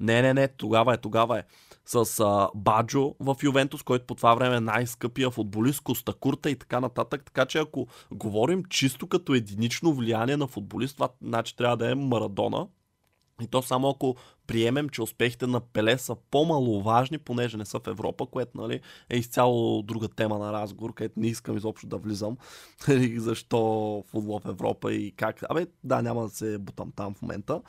Не, не, не, тогава е, тогава е. С а, Баджо в Ювентус, който по това време е най-скъпия футболист, Коста Курта и така нататък. Така че ако говорим чисто като единично влияние на футболист, това значи трябва да е Марадона. И то само ако приемем, че успехите на Пеле са по-маловажни, понеже не са в Европа, което нали, е изцяло друга тема на разговор, където не искам изобщо да влизам. Нали, защо футбол в Европа и как. Абе, да, няма да се бутам там в момента.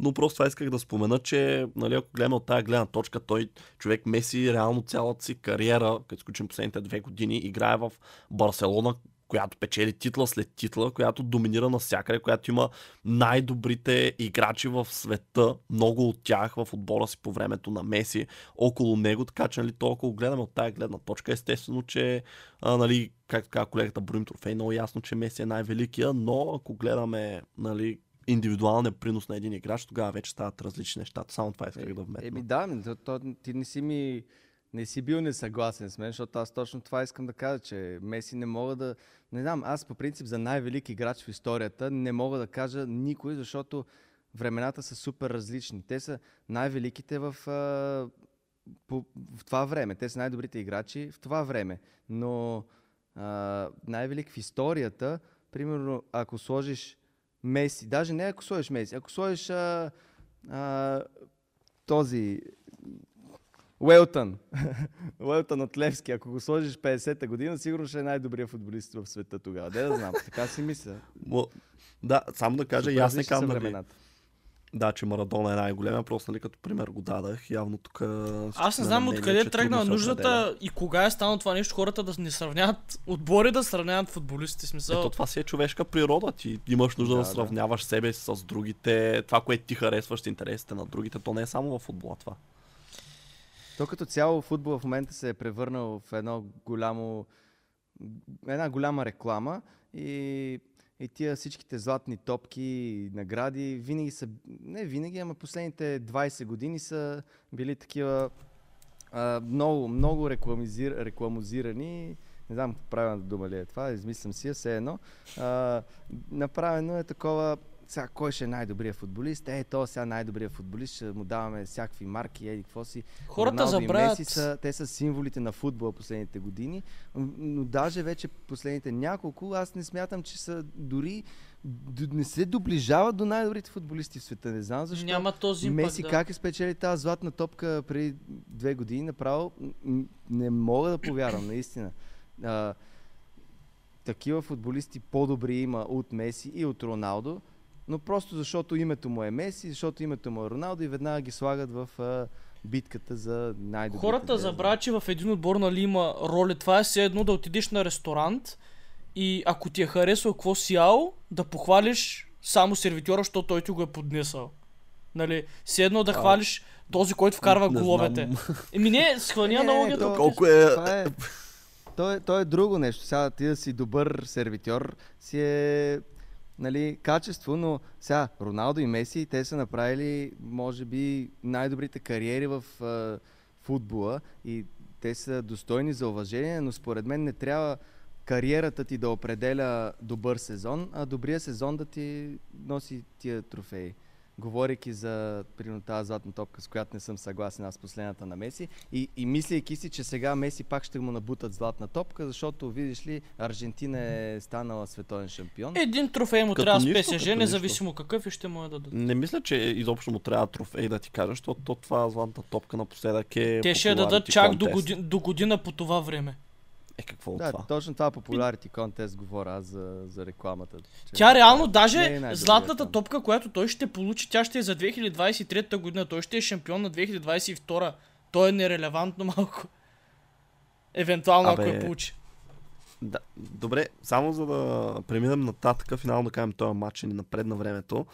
Но просто това исках да спомена, че нали, ако гледаме от тази гледна точка, той човек Меси реално цялата си кариера, като изключим последните две години, играе в Барселона, която печели титла след титла, която доминира навсякъде, която има най-добрите играчи в света, много от тях в отбора си по времето на Меси, около него, така че нали, толкова гледаме от тази гледна точка, естествено, че а, нали, както каза колегата Броим Трофей, много ясно, че Меси е най-великия, но ако гледаме нали, индивидуалния принос на един играч, тогава вече стават различни нещата. Само това исках Е, да вметна. Еми да, то, то, ти не си ми не си бил несъгласен с мен, защото аз точно това искам да кажа, че Меси не мога да... Не знам, аз по принцип за най-велик играч в историята не мога да кажа никой, защото времената са супер различни. Те са най-великите в, а, по, в това време. Те са най-добрите играчи в това време. Но а, най-велик в историята, примерно, ако сложиш Меси, даже не ако сложиш Меси, ако сложиш а, а, този Уелтън. Уелтън от Левски. Ако го сложиш 50-та година, сигурно ще е най-добрият футболист в света тогава. Де да знам. Така си мисля. Мо- Да, само да кажа, и аз не казвам, нали, да, че Марадона е най-големия, просто нали, като пример го дадах. Явно тук... Аз не знам откъде е тръгнала нуждата и кога е станало това нещо, хората да не сравняват отбори, да сравняват футболисти. Смисъл. Ето това си е човешка природа. Ти имаш нужда да, Да, да да. сравняваш себе си с другите. Това, което ти харесваш интересите на другите, то не е само в футбола това. То като цяло футбол в момента се е превърнал в едно голямо, една голяма реклама и, и тия всичките златни топки и награди винаги са, не винаги, ама последните 20 години са били такива а, много, много рекламизир, рекламозирани. Не знам правилната дума ли е това, измислям си я, все едно. А, направено е такова, сега кой ще е най-добрият футболист? Е, то сега най-добрият футболист, ще му даваме всякакви марки, еди, какво си. Хората Роналдо забравят. Меси са, те са символите на футбола последните години, но даже вече последните няколко, аз не смятам, че са дори не се доближават до най-добрите футболисти в света. Не знам защо. Няма този импакт. Меси да. как е спечели тази златна топка преди две години, направо не мога да повярвам, наистина. А, такива футболисти по-добри има от Меси и от Роналдо, но просто защото името му е Меси, защото името му е Роналдо и веднага ги слагат в а, битката за най-добрите. Хората забравят, че в един отбор нали има роли. Това е все едно да отидеш на ресторант и ако ти е харесал какво си ял, да похвалиш само сервитьора, защото той ти го е поднесъл. Нали, все едно да А, хвалиш този, който вкарва не головете. Еми не, не, аналогията. то- Колко е... Това е, то, е, то е друго нещо. Сега ти да си добър сервитьор си е нали, качество, но сега Роналдо и Меси, те са направили, може би, най-добрите кариери в а, футбола и те са достойни за уважение, но според мен не трябва кариерата ти да определя добър сезон, а добрия сезон да ти носи тия трофеи. Говорейки за примерно тази златна топка, с която не съм съгласен аз последната на Меси. И, и мислейки си, че сега Меси пак ще му набутат златна топка, защото видиш ли, Аржентина е станала световен шампион. Един трофей му Като трябва с нищо, ПСЖ, като независимо какъв и ще му я дадат. Не мисля, че изобщо му трябва трофей да ти кажа, защото то това златната топка напоследък е Те ще я дадат чак до, година, до година по това време. Е, какво да, това? точно това популярити контест говоря аз за, за рекламата. че Тя реално, е даже най-добрият златната топка, която той ще получи, тя ще е за 2023 година. Той ще е шампион на 2022. То е нерелевантно малко. Евентуално, ако Абе, я получи. Да, добре, само за да преминем нататък, финално да кажем този матч и напред на времето.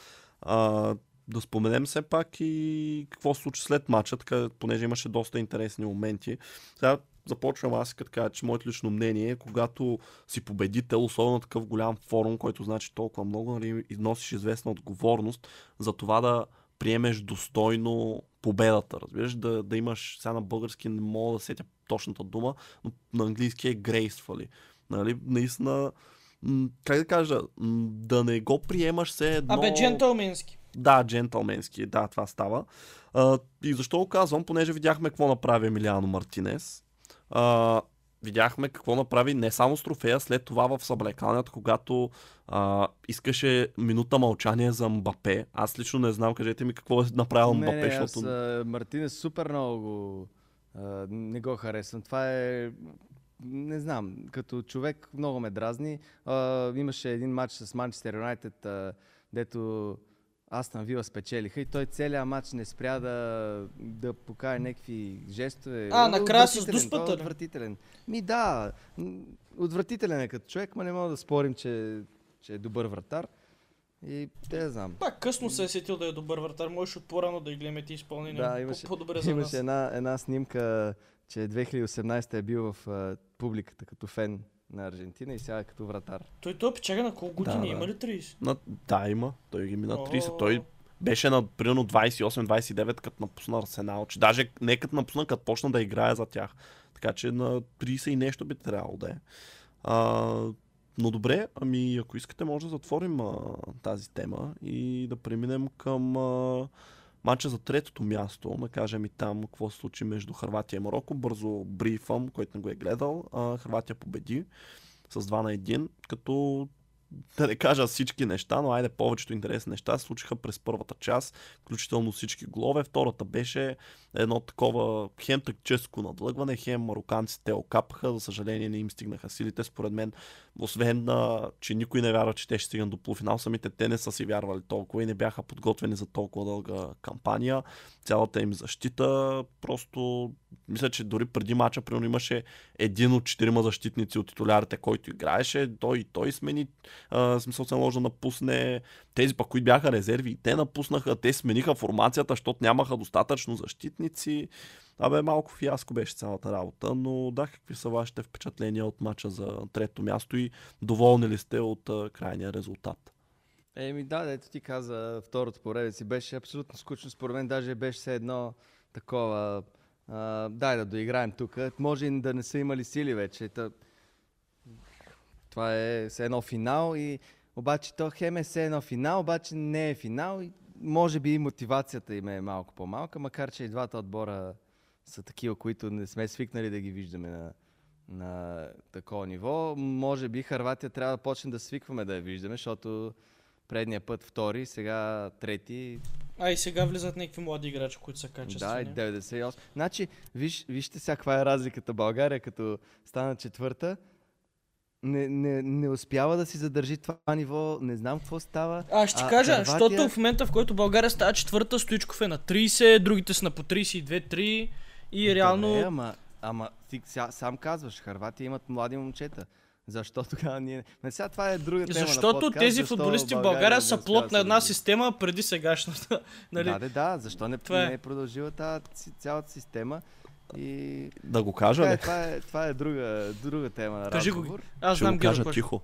А, да споменем все пак и какво се случи след матча, така, понеже имаше доста интересни моменти. Сега започвам аз като кажа, че моето лично мнение е, когато си победител, особено на такъв голям форум, който значи толкова много, нали, носиш известна отговорност за това да приемеш достойно победата, разбираш, да, да имаш, сега на български не мога да сетя точната дума, но на английски е gracefully. Нали, наистина, как да кажа, да не го приемаш все едно... Абе, джентълменски. Да, джентълменски, да, това става. А, и защо го казвам? Понеже видяхме какво направи Емилиано Мартинес. А, видяхме какво направи не само с трофея, след това в съблекалнята, когато а, искаше минута мълчание за Мбапе. Аз лично не знам, кажете ми какво е направил не, Мбапе, не, аз, защото... а, Мартинес супер много го, а, не го харесвам. Това е не знам, като човек много ме дразни. А, имаше един матч с Манчестър Юнайтед, дето Астан Вила спечелиха и той целият матч не спря да, да покаже някакви жестове. А, накрая с дуспата, е? Отвратителен. Ми да, отвратителен е като човек, ма не мога да спорим, че, че е добър вратар. И те да знам. Пак късно се е сетил да е добър вратар. Можеш от по-рано да ги гледаме ти изпълнения. Да, По- имаше, По-добре за имаше нас. една, една снимка, че 2018 е бил в а, публиката като фен на Аржентина и сега е като вратар. Той той печага на колко години? Да, да. Има ли 30? На... Да, има. Той ги мина 30. О. Той беше на примерно 28-29, като напусна Арсенал. Че даже не като напусна, като почна да играе за тях. Така че на 30 и нещо би трябвало да е. А, но добре, ами ако искате може да затворим а, тази тема и да преминем към а, матча за третото място, да кажем и там какво се случи между Харватия и Марокко. Бързо брифам, който не го е гледал. А, Харватия победи с 2 на 1, като да не кажа всички неща, но айде повечето интересни неща се случиха през първата част, включително всички голове. Втората беше едно такова хем тактическо надлъгване, хем мароканците окапаха, за съжаление не им стигнаха силите. Според мен, освен а, че никой не вярва, че те ще стигнат до полуфинал, самите те не са си вярвали толкова и не бяха подготвени за толкова дълга кампания. Цялата им защита, просто мисля, че дори преди мача, примерно имаше един от четирима защитници от титулярите, който играеше, той и той смени, смисъл се наложи да напусне. Тези пък, които бяха резерви, те напуснаха, те смениха формацията, защото нямаха достатъчно защитници. Абе, малко фиаско беше цялата работа, но да, какви са вашите впечатления от мача за трето място и доволни ли сте от а, крайния резултат? Еми да, ето ти каза, второто поредица си беше абсолютно скучно. Според мен даже беше все едно такова, а, дай да доиграем тук. Може и да не са имали сили вече. Та... Това е все едно финал и обаче то хем е все едно финал, обаче не е финал и може би и мотивацията им е малко по-малка, макар че и двата отбора са такива, които не сме свикнали да ги виждаме на, на такова ниво. Може би Харватия трябва да почне да свикваме да я виждаме, защото предния път втори, сега трети. А и сега влизат някакви млади играчи, които са Да, качествени. и 98. Значи, виж, вижте сега каква е разликата. България, като стана четвърта, не, не, не успява да си задържи това ниво. Не знам какво става. Аз ще ти А, кажа, Хърватия- защото в момента, в който България става четвърта, Стоичков е на 30, другите са на по 32-3 и реално... Добре, ама, ама ти ся, сам казваш, Харватия имат млади момчета. Защо тогава ние... Не, сега това е друга тема на Защото подкаст, тези защо футболисти в България са плод на една система преди сегашната. нали? Да, да, да. Защо не, Това е. не е продължила тази цялата система? И Да го кажа така, е, ли? това, е, това е друга, друга тема на Кажи го. разговор. Аз Ще знам го кажа тихо.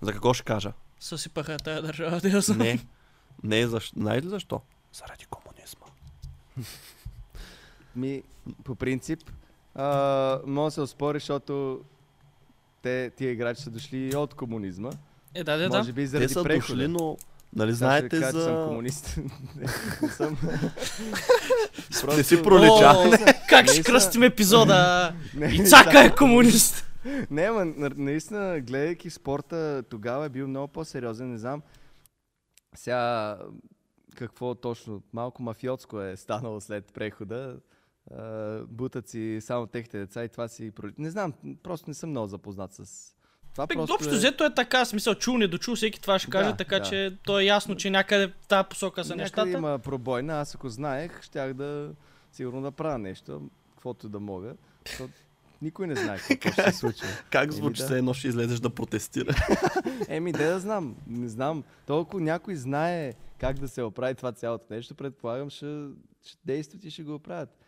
За какво ще кажа? Съсипаха тая държава, да я знам. Не. Не, защо? Знаете ли защо? Заради комунизма. Ми, по принцип, а, може да се оспори, защото те, тия играчи са дошли от комунизма. Е, да, да, да. Може би Те заради са прехода. дошли, но нали знаете кажа, че за... съм комунист. не, не съм. Не си пролича. О, как ще кръстим епизода? Не, Ицака е комунист! Не, на- наистина, гледайки спорта, тогава е бил много по-сериозен. Не знам сега какво точно, малко мафиотско е станало след прехода. Бутат си само техните деца и това си... Не знам, просто не съм много запознат с... Това Пек, просто общо е... взето е така, смисъл, чул, не дочул, всеки това ще каже, Да, така да. че то е ясно, че някъде в тази посока са Някъде нещата. има пробойна, аз ако знаех, щях да сигурно да правя нещо, каквото да мога. защото Никой не знае какво ще се случи. Как звучи да. се едно ще излезеш да протестира? Еми, де да знам. Не знам. Толкова някой знае как да се оправи това цялото нещо, предполагам, ще, ще действат и ще го оправят.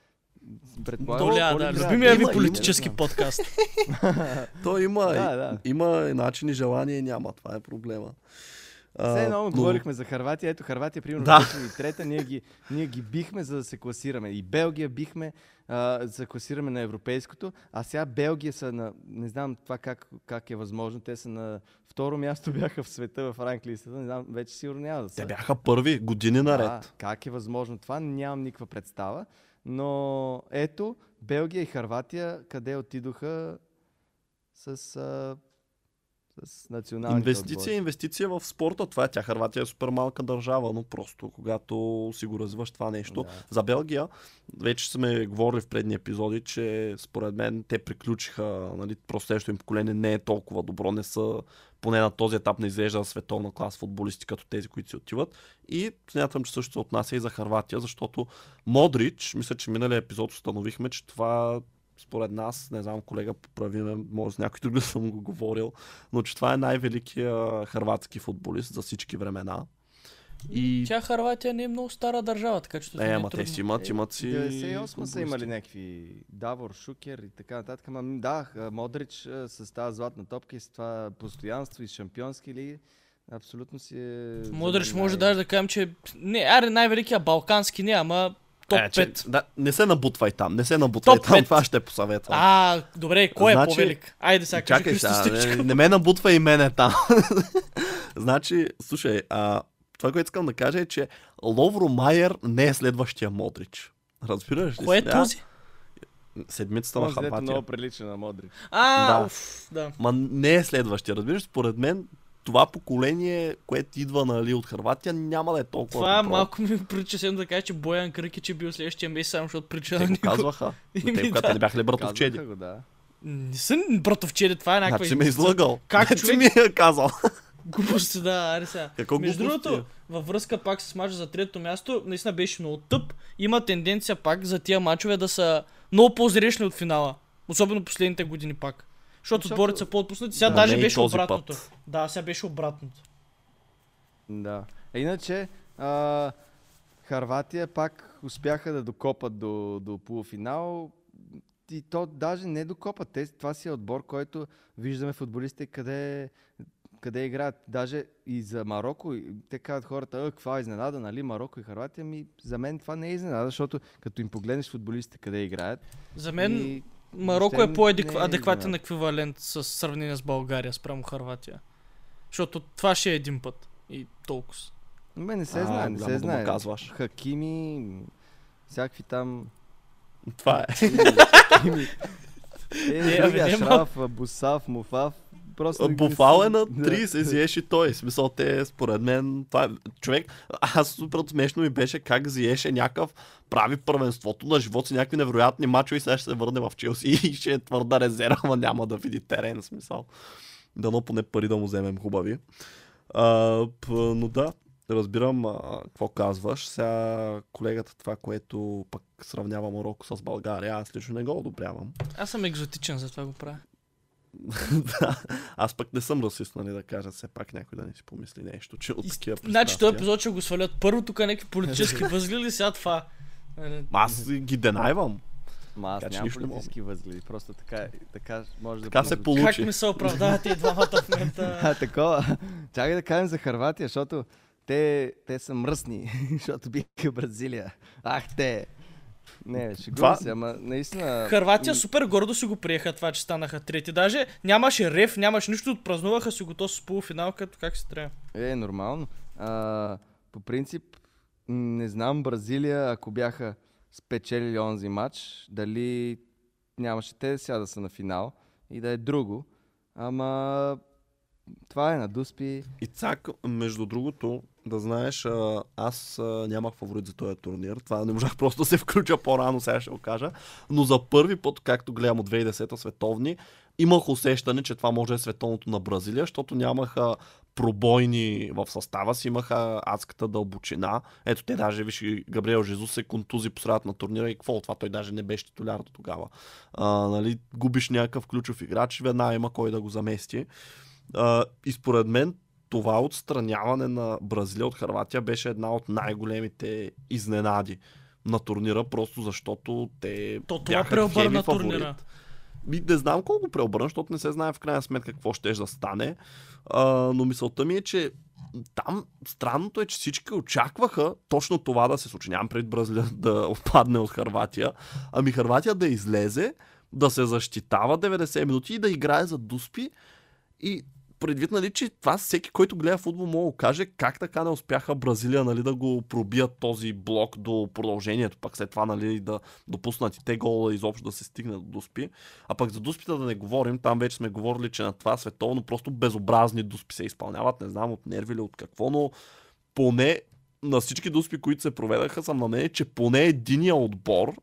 Предполагам, ли да, любимия ви политически има- подкаст. То има, Да, да. има начин и желание няма. Това е проблема. А, Все едно но- говорихме за Харватия. Ето Харватия, примерно, Да. и трета, ние ги, ние ги бихме, за да се класираме. И Белгия бихме, а, за да се класираме на европейското. А сега Белгия са на... Не знам това как, как е възможно. Те са на второ място бяха в света в ранглистата. Не знам, вече сигурно няма да са. Те бяха първи години наред. Да, как е възможно това? Нямам никаква представа. Но ето, Белгия и Харватия, къде отидоха с, а, с националните Инвестиция, отбори. инвестиция в спорта. Това е тя. Харватия е супер малка държава, но просто когато си го развиваш това нещо. Да. За Белгия, вече сме говорили в предни епизоди, че според мен те приключиха, нали, просто следващото им поколение не е толкова добро, не са поне на този етап не изглежда световна клас футболисти като тези, които си отиват. И смятам, че също се отнася и за Харватия, защото Модрич, мисля, че миналия епизод установихме, че това според нас, не знам, колега, поправи ме, може с някой друг да съм го говорил, но че това е най-великия харватски футболист за всички времена. И... Тя Харватия не е много стара държава, така че това Е, не ама те си имат, имат си... 98 са имали някакви Давор, Шукер и така нататък. Ама да, Модрич с тази златна топка и с това постоянство и шампионски лиги, абсолютно си е... Модрич може даже да кажем, че... Не, аре най-великия балкански не, ама топ Е, че- 5. Да, не се набутвай там, не се набутвай Топ там, пет. това ще посъветвам. А, добре, кой Значи- е по-велик? Айде сега кажи Чакай Христо сега, не, не ме набутва и мене там. значи, слушай, а, това, което искам да кажа е, че Ловро Майер не е следващия Модрич. Разбираш ли? Кой е сега? този? Седмицата на дето Харватия. много прилича на Модрич. А, Да. уф, да. Ма не е следващия. Разбираш, според мен това поколение, което идва нали, от Харватия, няма да е толкова Това добро. малко ми прилича седно да кажа, че Боян Кръкич е бил следващия месец, само защото прилича Те на го него. казваха. Но те, когато да. не бяха ли братовчеди? Го, да. Не са братовчеди, това е някаква Значи ме излъгал. Как Значи човек- ми е казал. глупости, да, аре сега. Какво Между глупости? другото, във връзка пак с мача за третото място, наистина беше много тъп. Има тенденция пак за тия мачове да са много по-зречни от финала. Особено последните години пак. Защото отборите са по-отпуснати. Сега Да, даже беше обратното. път. Да, сега беше обратното. Да. А иначе, а, Харватия пак успяха да докопат до, до полуфинал. И то даже не докопат. Те, това си е отбор, който виждаме футболистите къде, къде играят. Даже и за Марокко, и те казват хората, а, каква изненада, нали, Марокко и Харватия. Ми, за мен това не е изненада, защото като им погледнеш футболистите къде играят. За мен и Марокко е по-адекватен изненада. еквивалент с сравнение с България спрямо Харватия. Защото това ще е един път. И толкова. Ме не се А, знае, не се знае. казваш. Хакими, всякакви там Това е. Не, Е, другия няма- Шраф, Бусав, Муфав. Просто не Буфал е съм- на Да. 30, зиеше и той. Смисъл те, според мен, това е... човек, аз супер смешно ми беше как зиеше някакъв прави първенството на живот си някакви невероятни мачове и сега ще се върне в Челси и ще е твърда резерва, ама няма да види терен, смисъл. Дано поне пари да му вземем хубави. А, п- но да, разбирам а, какво казваш. Сега колегата това, което пък сравнява Марокко с България, аз лично не го одобрявам. Аз съм екзотичен, затова го правя. да, аз пък не съм расист, нали, да кажа, все пак някой да не си помисли нещо, че от И- такива Значи този пристрастия. епизод ще го свалят първо тук някакви политически възгледи, сега това. Нали, Аз ги денайвам. Ма аз Така нямам политически възгледи. Просто така, така може да Така се прозвучи. Как получи. ми се оправдавате и двамата в момента? А, такова. Чакай да кажем за Харватия, защото те, те са мръсни, защото биха Бразилия. Ах, те! Не, шегувам Това- се, ама наистина... Харватия супер гордо си го приеха това, че станаха трети. Даже нямаше рев, нямаше нищо, отпразнуваха си го то с полуфинал, като как се трябва. Е, нормално. А, по принцип, не знам Бразилия, ако бяха спечелили онзи матч, дали нямаше те сега да са на финал и да е друго. Ама това е на Дуспи. И цак, между другото, да знаеш, аз нямах фаворит за този турнир. Това не можах просто да се включа по-рано, сега ще го кажа. Но за първи път, както гледам от 2010-та световни, имах усещане, че това може е световното на Бразилия, защото нямаха пробойни в състава си, имаха адската дълбочина. Ето те даже, виж, Габриел Жезус се контузи по средата на турнира и какво това? Той даже не беше титуляр до тогава. А, нали, губиш някакъв ключов играч, веднага има кой да го замести. А, и според мен това отстраняване на Бразилия от Харватия беше една от най-големите изненади на турнира, просто защото те То това бяха преобърна турнира. Ми, не знам колко преобърна, защото не се знае в крайна сметка какво ще да стане. А, но мисълта ми е, че там странното е, че всички очакваха точно това да се случи. Нямам пред Бразилия да отпадне от Харватия, ами Харватия да излезе, да се защитава 90 минути и да играе за дуспи. И предвид, нали, че това всеки, който гледа футбол, мога да каже как така не успяха Бразилия нали, да го пробият този блок до продължението, пак след това нали, да допуснат и те гола изобщо да се стигне до дуспи. А пък за дуспите да не говорим, там вече сме говорили, че на това световно просто безобразни дуспи се изпълняват, не знам от нерви или от какво, но поне на всички дуспи, които се проведаха, съм на мнение, че поне единия отбор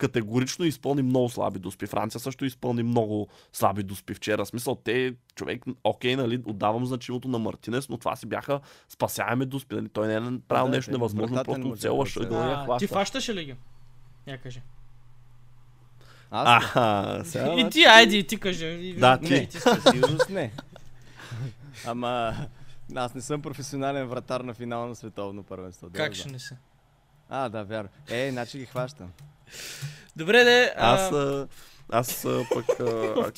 категорично изпълни много слаби доспи. Франция също изпълни много слаби доспи вчера. Смисъл, те, човек, окей, нали, отдавам значимото на Мартинес, но това си бяха спасяеми доспи. Нали? Той не е правил Да, нещо невъзможно, не просто цела да прави. я А, ти хваща. фащаше ли ги? Я кажи. Аз Аха, сега, И ти, айди, и ти кажи. Да, ти. и ти сигурност не. Ама аз не съм професионален вратар на финал на световно първенство. да, Как да. ще не се? А, да, вярно. Е, иначе ги хващам. Добре, де. а, Аз, а, аз а, пък... А,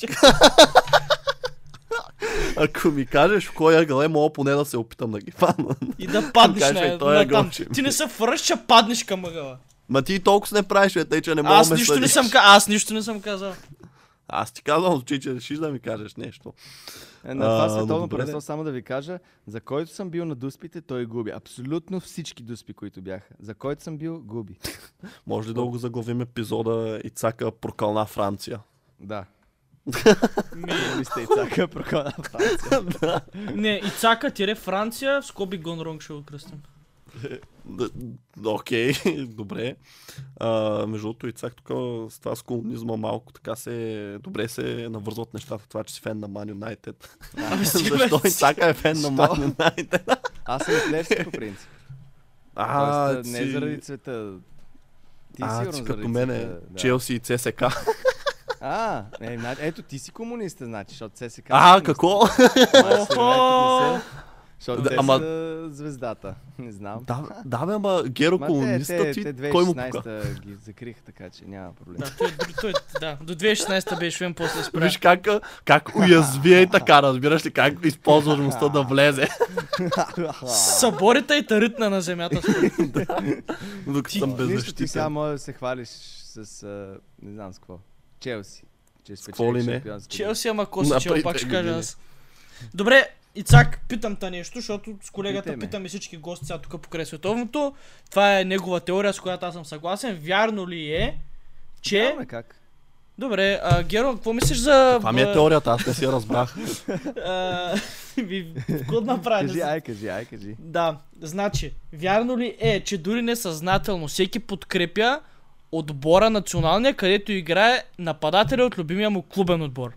ако ми кажеш в кой ъгъл е, мога поне да се опитам да ги фана. И да паднеш Кажеш, на, той на е там. Ти не се фърш, че паднеш към ъгъла. Ма ти толкова не правиш, бе, тъй, че не мога Аз да ме нищо не съдиш. съм казал. Аз нищо не съм казал. Аз ти казвам, че, че решиш да ми кажеш нещо. Е, на това световно първенство, само да ви кажа, за който съм бил на дуспите, той губи. Абсолютно всички дуспи, които бяха. За който съм бил, губи. Може ли да го заглавим епизода Ицака прокълна Франция? Да. Ми, сте и цака, прокона Франция. не, Ицака тире Франция, в скоби Гонронг ще го кръстим. Окей, добре. А, между другото, Ицак тук с това с колонизма малко така се... Добре се навързват нещата, това, че си фен на Man United. Защо бе, Ицака е фен на? Man United? Аз съм Левски по принцип. А, Тоест, не си- заради цвета. Ти а, сигурно си като мене, да. Челси и ЦСК. А, е, на- ето ти си комунист, значи, защото ССК. А, са какво? Защото Да, те ама- са звездата. Не знам. Да, да, бе, ама Геро Ма колониста те, ти, те, те кой му пука? 2016 ги закриха, така че няма проблем. Да, той, е- той, е- да, до 2016 беше фен, после спря. Виж как, как уязви и така, разбираш ли, как използва възможността да влезе. Съборите и таритна на земята. Докато съм Нищо, ти сега беззащитен. може да се хвалиш с, а, не знам с какво, Челси. Че спечели Челси, ама коси, че пак две ще кажа аз. Добре, Ицак, питам те нещо, защото с колегата Питай ме. питаме всички гости сега тук покрай световното. Това е негова теория, с която аз съм съгласен. Вярно ли е, че... Нямаме как. Добре, а, Геро, какво мислиш за... Това ми е теорията, аз не си я разбрах. Какво да направя? Кажи, ай, кажи, ай, кажи. Да, значи, вярно ли е, че дори несъзнателно всеки подкрепя отбора националния, където играе нападателя от любимия му клубен отбор?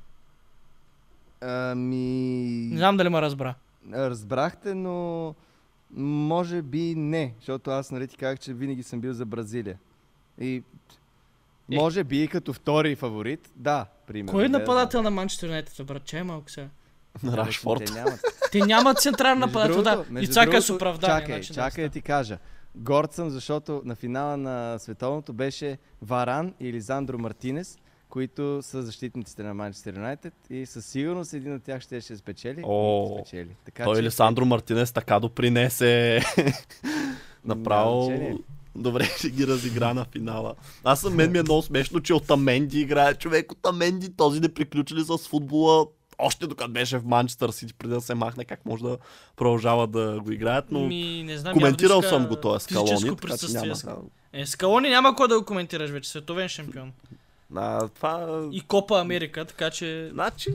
Ами... Не знам дали ме разбра. Разбрахте, но може би не, защото аз нали ти казах, че винаги съм бил за Бразилия. И Е. може би и като втори фаворит, да, примерно. Кой е да, нападател на Манчестър Юнайтед, брат? Чай малко сега. На. Рашфорд. Те нямат. Те нямат централен нападател, да. Ицака е с оправдание. Чакай, значи, чакай да ти кажа. Горд съм, защото на финала на световното беше Варан и Лизандро Мартинес, които са защитниците на Манчестър Юнайтед и със сигурност един от тях ще ще спечели. О, и спечели. Така, Той че- Лесандро Мартинес така допринесе направо... Добре, ще ги разигра на финала. Аз съм мен ми е много смешно, че от Аменди играе човек от Аменди. Този не приключили с футбола още докато беше в Манчестър Сити, преди да се махне, как може да продължава да го играят, но Ми, не знам, коментирал явно съм го този Скалони, така че няма... Е, Скалони няма кой да го коментираш вече, световен шампион. А, това... И Копа Америка, така че Значи,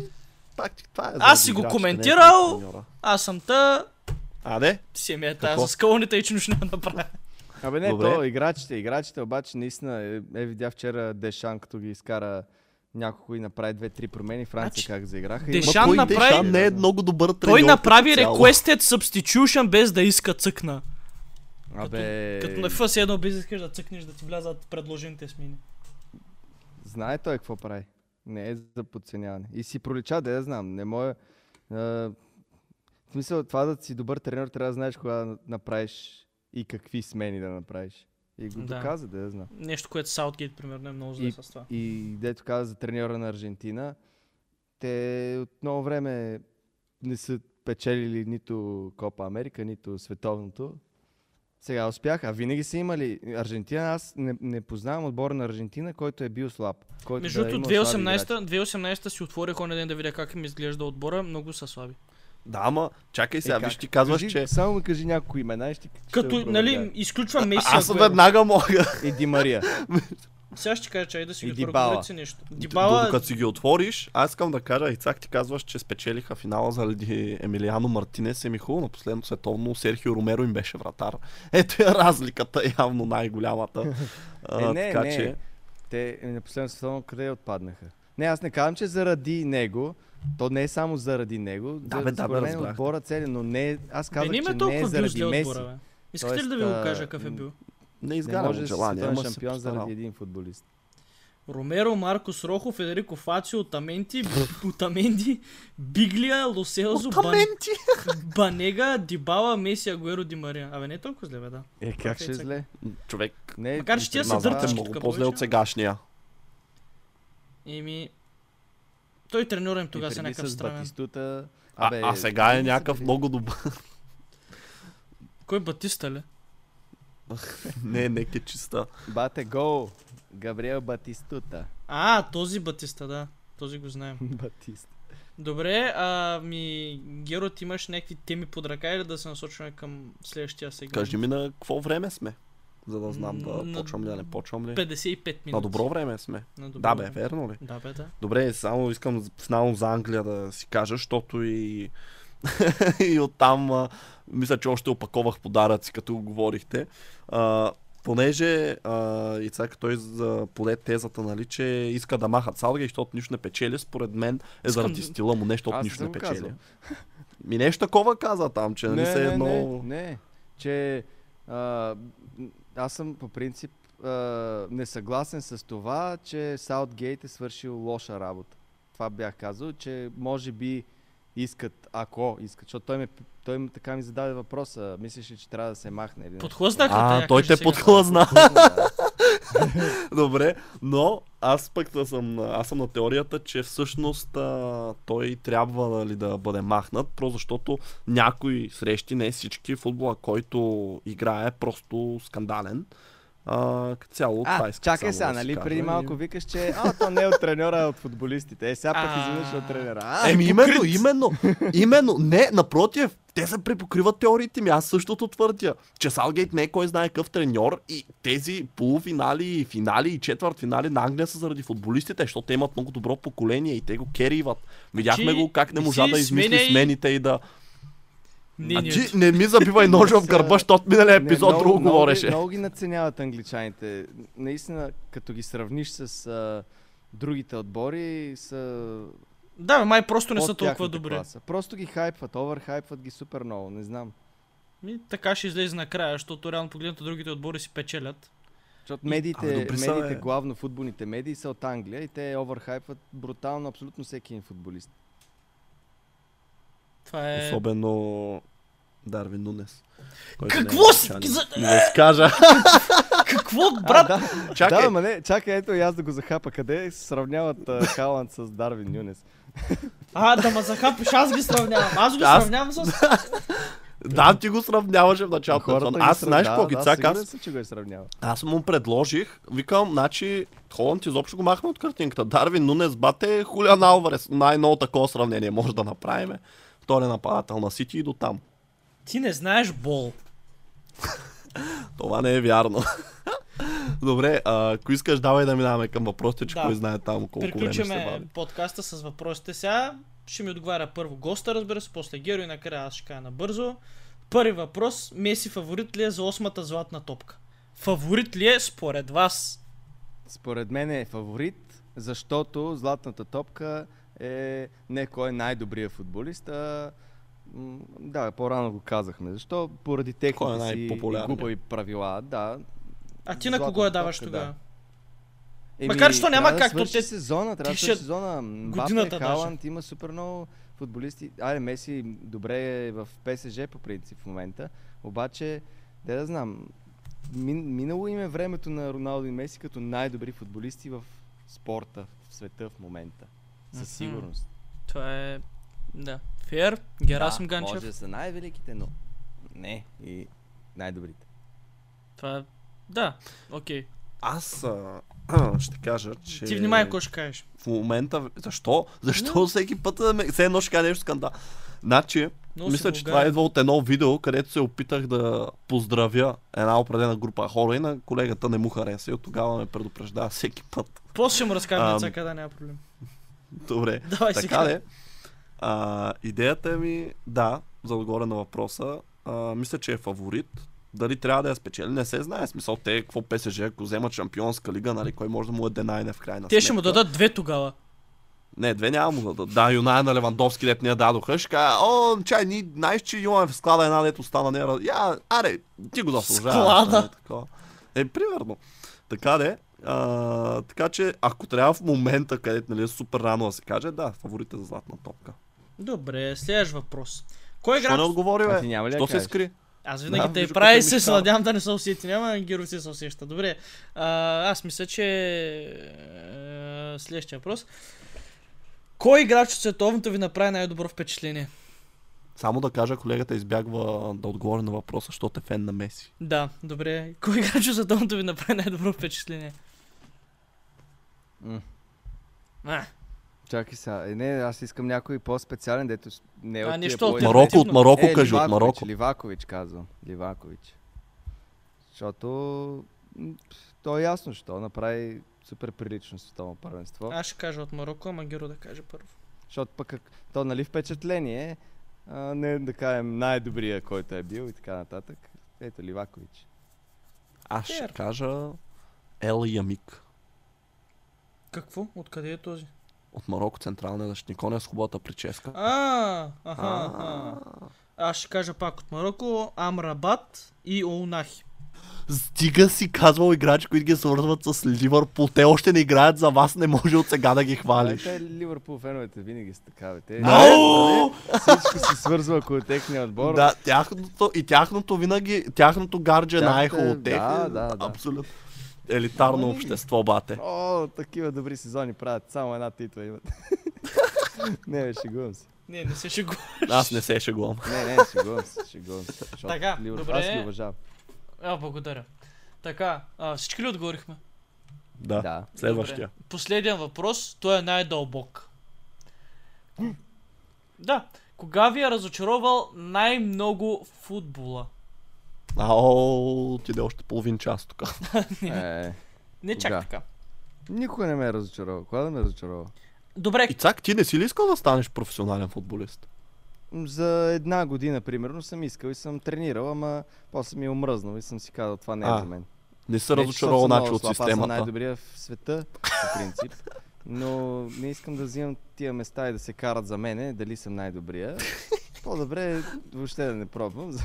пак, това е Аз си го е коментирал. аз съм та, А, не? семията, Какво? с Скалоните и че не направя. Абе не, Добре. то играчите, играчите обаче наистина, е, е видя вчера Дешан, като ги изкара няколко и направи две-три промени, Франция Значи, как заиграха. Деш- Ма Шан кой направи- Дешан не е много добър треньор. Той направи като requested substitution без да иска цъкна. Абе, Като на FIFA си едно без да искаш да цъкнеш да ти влязат предложените смени. Знае той какво прави. Не е за подценяване. И си пролича, да я знам. Не може... а, В смисъл, това да си добър тренер, трябва да знаеш кога да направиш и какви смени да направиш. И го Да. доказа, да я знам. Нещо, което Саутгейт, примерно, е много зле с това. И дето каза за треньора на Аржентина, те от много време не са печелили нито Копа Америка, нито световното. Сега успяха. Винаги са имали. Аржентина, аз не, не познавам отбора на Аржентина, който е бил слаб. Който Между да е другото, играчи. 2018, 2018 си отворих оня ден да видя как им изглежда отбора. Много са слаби. Да, ама чакай сега, Е, виж ти казваш, кажи, че... Само ми кажи няколко имена и ще, ще Като, го нали, проверя. изключва Меси. Аз Агуеро. веднага мога. И Ди Мария. Сега ще кажа, чай да си И ги си нещо. Дибала, Докато си ги отвориш, аз искам да кажа, Ицак ти казваш, че спечелиха финала заради Емилиано Мартинес. Еми хубаво, на последното световно Серхио Ромеро им беше вратар. Ето е разликата, явно най-голямата. А, Е, не, така не. че, Те е, на последното световно къде отпаднаха? Не, аз не казвам, че заради него. То не е само заради него. Да, За- бе, да, бе, разбрах. отбора цели, но не, аз казвам, не че не е заради Меси. отбора, бе. Искате ли да ви го кажа какъв е бил? Не Не изгарям може да си желание, се шампион заради един футболист. Ромеро, Маркос Рохо, Федерико Фацио, Отаменти, Отаменди, Биглия, Лоселзо, Бан... Отаменти! Банега, Дибала, Меси, Агуеро, Ди Мария. Абе, не е толкова зле, бе, да. Е, как ще е зле? Човек, Не, Макар, че тия са дъртички е много по-зле от сегашния. Еми... Той И тогава преди някакъв странен. Батистута. А, Абе, а сега е не някакъв много добър. Кой Батиста ли? не, нека е чиста. Бате гол! Габриел Батистута. А, този Батиста, да. Този го знаем. Батист. Добре, а ми Геро, ти имаш някакви теми под ръка или да се насочваме към следващия сегмент? Кажи ми на какво време сме, за да знам да На- почвам ли, да не почвам ли. 55 минути. На добро време сме. На добро Да бе, време. верно ли? Да бе, да. Добре, само искам финално за Англия да си кажа, защото и, и оттам а, мисля, че още опаковах подаръци, като го говорихте. А, понеже а, Ицак той за поде тезата, нали, че иска да махат Салгей, защото нищо не печели, според мен е заради стила му, не защото Аз не нищо не печели. казал. Ми нещо такова каза там, че нали не, се не, едно... не, не, че а, аз съм по принцип а, несъгласен с това, че Саутгейт е свършил лоша работа. Това бях казал, че може би искат, ако искат, защото той, ме, той ме така ми зададе въпроса, мислиш ли, че трябва да се махне или Подхлъзнах А, той те сега. подхлъзна. Добре, но аз пък да съм, аз съм на теорията, че всъщност а, той трябва нали, да бъде махнат, просто защото някои срещи, не всички, футбола, който играе е просто скандален. А, като цяло, това А, исках чакай само сега, да си нали? кажа преди и- малко викаш, че а, то не е от треньора, а от футболистите. Е, сега пък изведнъж е от треньора. А, Еми именно, именно, именно, не, напротив, те се препокриват теориите ми, аз същото твърдя, че Салгейт не е кой знае какъв треньор и тези полуфинали, и финали и четвърт финали на Англия са заради футболистите, защото те имат много добро поколение и те го кериват. Видяхме го как не можа да измисли смените и да... Мнението. А ти не ми забивай ножа в гърба, защото миналия епизод много, друго много, говореше. Много ги наценяват англичаните. Наистина, като ги сравниш с а, другите отбори, са Да, май просто не са толкова добри. класа. Просто ги хайпват, оверхайпват ги супер много, не знам. Ми, така ще излезе накрая, защото реално погледнато другите отбори си печелят. Защото медиите, са, медиите главно футболните медии са от Англия и те оверхайпват брутално абсолютно всеки един футболист. Това е... Особено Дарвин Нунес. Какво е си- за- Не си кажа. Какво, брат? А, да, Чакай. да, ама не, чакай, ето и аз да го захапа. Къде се сравняват а, Халанд с Дарвин Нюнес? А, да ме захапиш, аз ги сравнявам. Аз го Аз- сравнявам с... Да, ти го сравняваше в началото. на Хората Аз знаеш какво, да, Гицак, аз съм, че го е сравнява. Аз му предложих, викам, значи Холанд изобщо го махна от картинката. Дарвин Нунес бате Хулиан Алварес. Най-ново такова сравнение може да направим. Втори нападател на Сити и до там. Ти не знаеш бол. Това не е вярно. Добре, а, ако искаш, давай да минаваме към въпросите, че Да. кой знае там колко време ще Приключваме бави. подкаста с въпросите сега. Ще ми отговаря първо госта, разбира се, после Геро и накрая аз ще кажа набързо. Първи въпрос. Меси фаворит ли е за осмата златна топка? Фаворит ли е според вас? Според мен е фаворит, защото златната топка е не кой е най-добрият футболист, а да, по-рано го казахме. Защо? Поради Кой е техните си най-популярният? глупави правила, да. А ти на кого я даваш тогава? Еми, Макар, то няма трябва как, Да то свърши те- сезона, трябва да свърши сезона. Годината даже. Халанд, има супер много футболисти. Айде, Меси добре е в ПСЖ по принцип в момента. Обаче, де да знам, мин, минало им е времето на Роналдо и Меси като най-добри футболисти в спорта, в света в момента. Със сигурност. Това е... Да, Фер, Герасим да, Ганчев. Може да са най-великите, но не и най-добрите. Това е... Да, окей. Аз а, ще кажа, че... Ти внимай какво ще кажеш. В момента... Защо? Защо всеки път да ме... Все едно ще кажа нещо скандал. Значи, Много мисля, че това идва от едно видео, където се опитах да поздравя една определена група хора и на колегата не му хареса и от тогава ме предупреждава всеки път. После ще му разкажем деца, къде няма проблем. Добре. Давай Така сега. де. А, идеята ми, да, за да отговоря на въпроса, а, мисля, че е фаворит. Дали трябва да я спечели, не се знае. Смисъл, те, какво ПСЖ, ако вземат шампионска лига, нали, кой може да му е денайне в крайна Те ще му сметка. дадат две тогава. Не, две няма му да дадат. Да, Юная на Левандовски, дет ни я дадоха. Ще кажа, о, чай, ни знаеш, че имаме в склада една, дето стана не. Я, аре, ти го заслужаваш. Склада? такова. Е, примерно. Така де. А, така че, ако трябва в момента, където нали, е супер рано да се каже, да, фаворит е за златна топка. Добре, следващ въпрос. Кой Защо не играч... отговори, А бе? ти няма ли Що се скри? Аз винаги Да, те прави се става. надявам да не се усети. Няма Геро се усеща. Добре. А, аз мисля, че... е, Следващия въпрос. Кой играч от световното ви направи най-добро впечатление? Само да кажа, колегата избягва да отговори на въпроса, защото е фен на Меси. Да, добре. Кой играч от световното ви направи най-добро впечатление? М. А, Чакай сега. Е, не, аз искам някой по-специален, дето с- не е А, от по- алтернативно. Марокко, от Марокко е, кажи, от Ливакович, Марокко. Ливакович казвам. Ливакович. Защото то е ясно, що направи супер прилично световно първенство. аз ще кажа от Марокко, ама Геро да каже първо. Защото пък то нали впечатление, а, не да кажем най-добрия, който е бил и така нататък. Ето Ливакович. Аз ще кажа Ел Ямик. Какво? Откъде е този? От Марокко централния защитник. Он е с хубавата прическа. А, аха, аха. Аз ще кажа пак от Марокко, Амрабат и Оунахи. Стига си казвал играчи, които ги свързват с Ливърпул. Те още не играят за вас, не може от сега да ги хвалиш. Те Ливърпул феновете винаги са такава. Те Ау! всичко се свързва около техния отбор. Да, тяхното, и тяхното винаги, тяхното гардже е Тяхната- най-хубаво да, да, да. Абсолютно. Елитарно Ами. общество, бате. О, такива добри сезони правят. Само една титла имат. не, бе, шегувам се. Не, не се шегу. Аз не се шегувам. Не, не, шегувам се, шегувам се. Така, Ливърпул- добре. Аз ги уважавам. А, благодаря. Така, а, всички ли отговорихме? Да. Да. Следващия. Добре. Последен въпрос, той е най-дълбок. Да. Кога ви е разочаровал най-много футбола? Ао, отиде още половин час тук. Е, Не чак Кога? така. никой не ме е разочаровал. Кога да ме е разочаровал? Добре, Ицак, ти не си ли искал да станеш професионален футболист? За една година, примерно, съм искал и съм тренирал, ама после ми е омръзнал и съм си казал, това не е А, за мен. Не се разочаровал много от слаб, Аз съм системата. най-добрия в света, по принцип. Но не искам да взимам тия места и да се карат за мене, дали съм най-добрия. По-добре е въобще да не пробвам.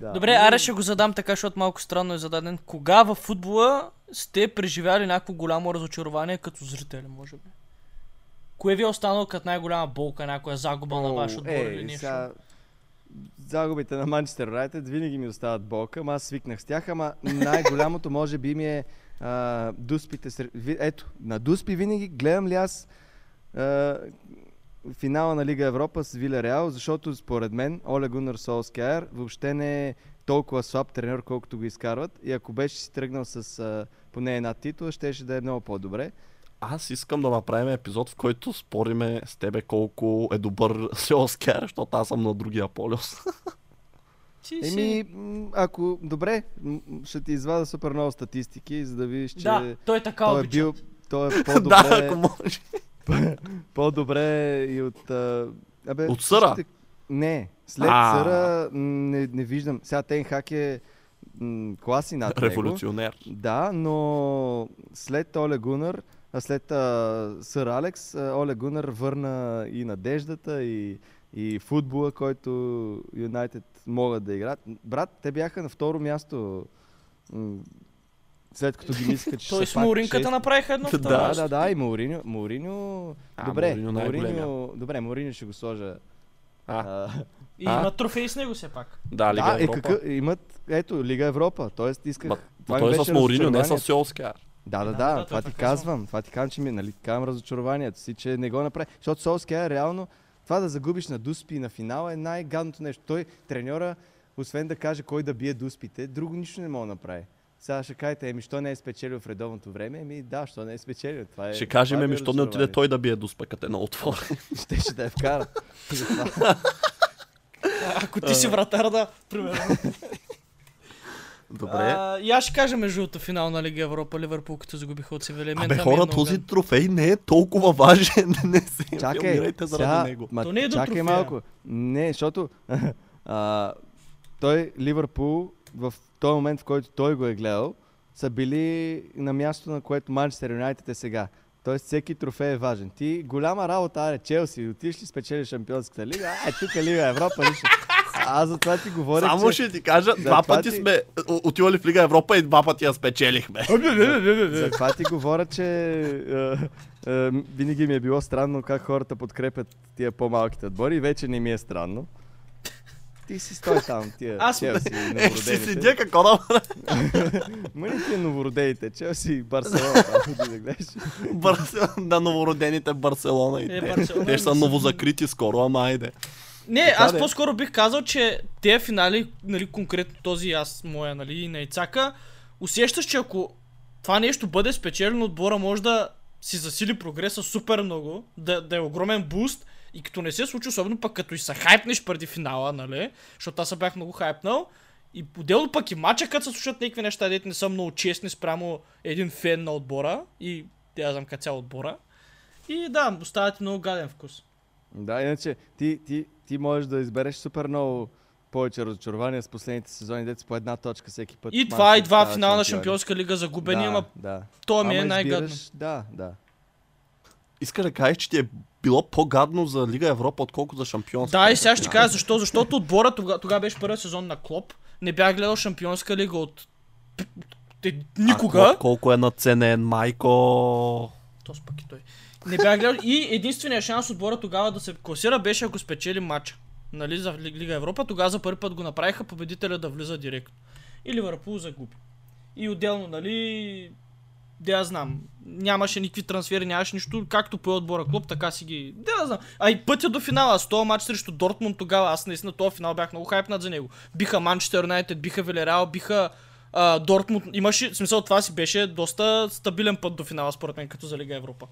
Да. Добре, аре ще го задам така, защото малко странно е зададен. Кога във футбола сте преживяли някакво голямо разочарование като зрители, може би? Кое ви е останало като най-голяма болка, някоя загуба на ваш О, отбор е, или нещо? Сега, загубите на Манчестър Юнайтед винаги ми остават болка, ама аз свикнах с тях, ама най-голямото може би ми е а, дуспите. Ето, на дуспи винаги гледам ли аз а, финала на Лига Европа с Виля Реал, защото според мен Оле Гунър Солскjaer въобще не е толкова слаб тренер, колкото го изкарват. И ако беше си тръгнал с а, поне една титла, щеше да е много по-добре. Аз искам да направим епизод, в който спориме с тебе колко е добър Селскер, защото аз съм на другия полюс. Еми, ако... Добре, ще ти извада супер много статистики, за да видиш, че Да, той така той е обича. бил... Той е да, по-добре, ако може. по-добре и от... А... Абе, От Съра? Не, след А. Съра не, не виждам. Сега Тенхак е м, класи над него. Революционер. Да, но след Оле Гунър, а след а, Сър Алекс, а, Оле Гунър върна и надеждата, и, и футбола, който Юнайтед могат да играят. Брат, те бяха на второ място. м, След като ги мислеха, че Той с Мауринката направиха едно Да, второ. Да, да, да, и Мауриньо. Мауриньо... Добре, Мауриньо. Добре, Мауриньо ще го сложа. А, И А? има трофеи с него все пак. да, Лига да, е, Европа. какъв, имат, ето, Лига Европа. Тоест исках... Ма, това той е с Мауриньо, не с. Солскер. Да, да, Да, да, да, това той ти казвам. Това ти казвам, че ми, нали, казвам разочарованието си, че не го направи. Защото Солския реално Това да загубиш на Дуспи на финала е най-гадното нещо. Той, треньора, освен да каже кой да бие Дуспите, друго нищо не мога да направи. Сега ще кажете, еми, що не е спечелил в редовното време? Еми, да, що не е спечелил. Това е, Ще кажем, е що не отиде той да бие дуспа, като е на отвор. Ще, ще да я вкара. Ако ти си вратар, да, примерно. Добре. А, и аз ще кажа между другото финал на Лига Европа, Ливърпул, като загубиха от Севилия. Абе, е хора, много този трофей не е толкова важен. не се Чакай, заради сега, него. ма, То не е до чакай трофея. малко. Не, защото а, той, Ливърпул, в този момент, в който той го е гледал, са били на място, на което Манчестър Юнайтед е сега. Тоест всеки трофей е важен. Ти голяма работа, аре, Челси, отиш ли спечели Шампионската лига? А, тук е Лига Европа, нищо. А, аз за това ти говоря, Само че... ще ти кажа, За два пъти ти- сме отивали в Лига Европа и два пъти я спечелихме. За това ти говоря, че а, а, винаги ми е било странно как хората подкрепят тия по-малките отбори и вече не ми е странно. Ти си стой там, тия Аз- Челси, Е, ще седя какво да Ма не тия новородените, Челси и Барселона, там ходи да гледаш. Барселона, на новородените Барселона и Е, те. Барселона Те ще са не са- новозакрити скоро, ама айде. Не, Така аз де. по-скоро бих казал, че тези финали, нали, конкретно този аз, моя, нали, на Ицака, усещаш, че ако това нещо бъде спечелено, отбора може да си засили прогреса супер много, да, да е огромен буст и като не се случи, особено пък като и се хайпнеш преди финала, нали, защото аз се бях много хайпнал, и отделно пък и мача, като се случат някакви неща, дете не са много честни спрямо един фен на отбора и да знам като цял отбора. И да, оставя ти много гаден вкус. Да, иначе ти, ти, ти можеш да избереш супер много повече разочарования с последните сезони, с по една точка всеки път. И това и два финала на. Шампионска лига загубени, да, ама да. то ми е най-гадно. Да, да. Искаш да кажеш, че ти е било по-гадно за Лига Европа, отколкото за шампионство. Да, и сега ще кажа защо. Защото отбора тогава, тогава беше първият сезон на Клоп. Не бях гледал Шампионска лига от никога. колко е наценен, майко. То пък и той. Не бях гледал. И единственият шанс отбора тогава да се класира беше ако спечели матча. Нали, за Ли- Лига Европа. Тогава за първи път го направиха победителя да влиза директно. И Ливърпул загуби. И отделно, нали, да я знам, нямаше никакви трансфери, нямаше нищо, както по отбора клуб, така си ги... Да я знам. А и пътя до финала, с този матч срещу Дортмунд тогава, аз наистина този финал бях много хайпнат за него. Биха Манчестър Юнайтед, биха Велереал, биха а, Дортмунд. Имаше, смисъл това си беше доста стабилен път до финала, според мен, като за Лига Европа.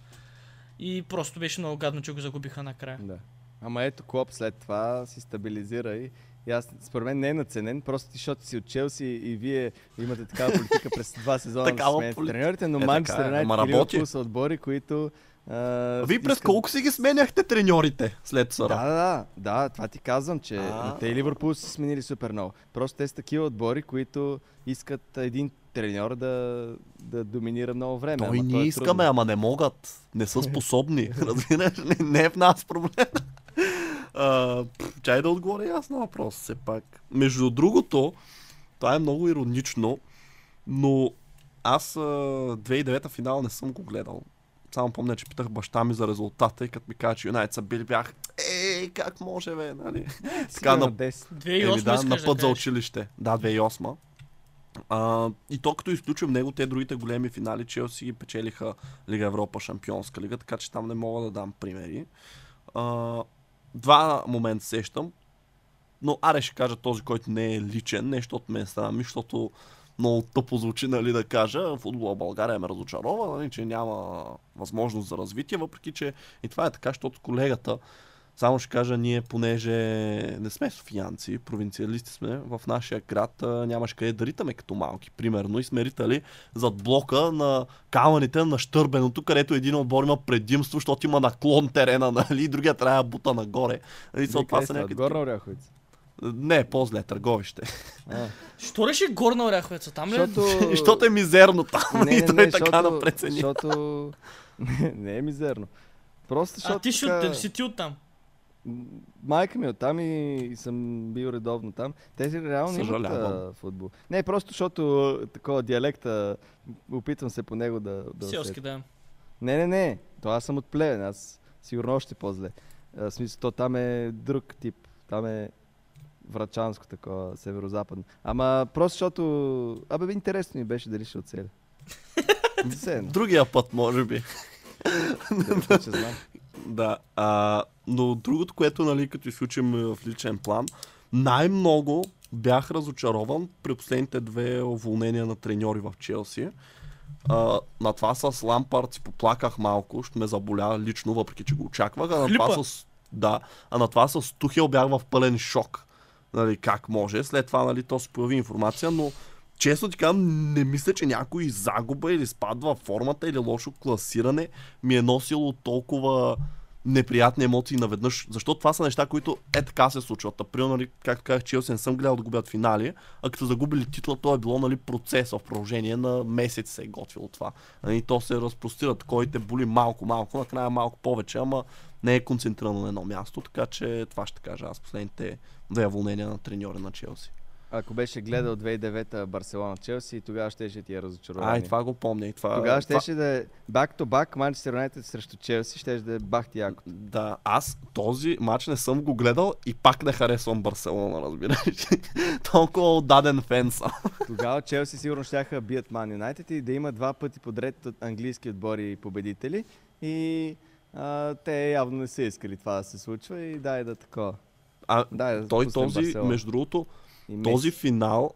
И просто беше много гадно, че го загубиха накрая. Да. Ама ето Клоп след това си стабилизира и, и аз, според мен не е наценен, просто защото си от Челси и вие имате такава политика през два сезона да сменяте треньорите, но Е, Манчестър е. Юнайтед Ама и. Ливърпул са отбори, които... А, Вие през искат- колко си ги сменяхте треньорите след Сара? Да, да, да, това ти казвам, че А. те и Ливърпул са сменили супер много. Просто те са такива отбори, които искат един треньор да, да доминира много време. Той ние е искаме, ама не могат. Не са способни. Разбираш ли? Не е в нас проблем. А, чай да отговоря и аз на въпрос все пак. Между другото, това е много иронично, но аз а, 2009 финал не съм го гледал. Само помня, че питах баща ми за резултата и като ми каза, че Юнайтед са били, бях, ей, как може, бе, нали? така на 10. 2008 Еми да, на да път за кажеш. училище. Да, 2008. А, и то като изключим него, те другите големи финали, Челси ги печелиха Лига Европа, Шампионска лига, така че там не мога да дам примери. А, два момента сещам, но аре ще кажа този, който не е личен, не защото ме е срам, ами защото много тъпо звучи, нали, да кажа. Футбола България ме разочарова, нали, че няма възможност за развитие, въпреки че и това е така, защото колегата, само ще кажа, ние понеже не сме софиянци, провинциалисти сме, в нашия град нямаше къде да ритаме като малки, примерно, и сме ритали зад блока на камъните на Штърбеното, където един отбор има предимство, защото има наклон терена, нали, и другия трябва да бута нагоре. Нали, Вие това къде са някакви... Отгоре на Оряховица. Не, по-зле, търговище. А. Що реши горна Оряховеца? Там ли? е? Защото... Защото е мизерно там Не, и не, той не, така защото, да прецени. защото... Не, не е мизерно. Просто защото А ти ще така... от, си ти оттам. Майка ми е оттам и съм бил редовно там. Те си реално имат Съжалявам. а, футбол. Не, просто защото а, такова диалекта, опитвам се по него да, да Селски, да. Не, не, не. То аз съм от Плевен. Аз сигурно още по-зле. А, В смисъл, то там е друг тип. Там е врачанско такова, северо-западно. Ама просто защото... Абе, бе, интересно ми беше дали ще оцеля. Другия път, може би. Да. Да. А, но другото, което, нали, като изключим е, в личен план, най-много бях разочарован при последните две уволнения на треньори в Челси. А, на това с Лампард си поплаках малко, ще ме заболя лично, въпреки че го очаквах. А на това Хлипа. с, да, а на това с Тухел бях в пълен шок. Нали, как може. След това нали, то се появи информация, но честно ти казвам, не мисля, че някой загуба или спад във формата или лошо класиране ми е носило толкова неприятни емоции наведнъж, защото това са неща, които е така се случват. Април, нали, както казах, Челси не съм гледал да губят финали, а като загубили титла, то е било нали, процес в продължение на месец се е готвило това. Нали, то се разпростира, кой боли малко, малко, накрая малко повече, ама не е концентрирано на едно място, така че това ще кажа аз последните две уволнения на треньори на Челси. Ако беше гледал 2009 Барселона Челси, тогава щеше ти е разочарование. Ай, това го помня и това. Тогава това... щеше да е back to back Манчестър Юнайтед срещу Челси, щеше да е бахти яко. Да, аз този матч не съм го гледал и пак не харесвам Барселона, разбираш. Толкова отдаден фен съм. Тогава Челси сигурно щяха бият Ман Юнайтед и да има два пъти подред от английски отбори победители. И а, те явно не са искали това да се случва и дай да такова. А Дай да той този, Барселона. между другото, И този финал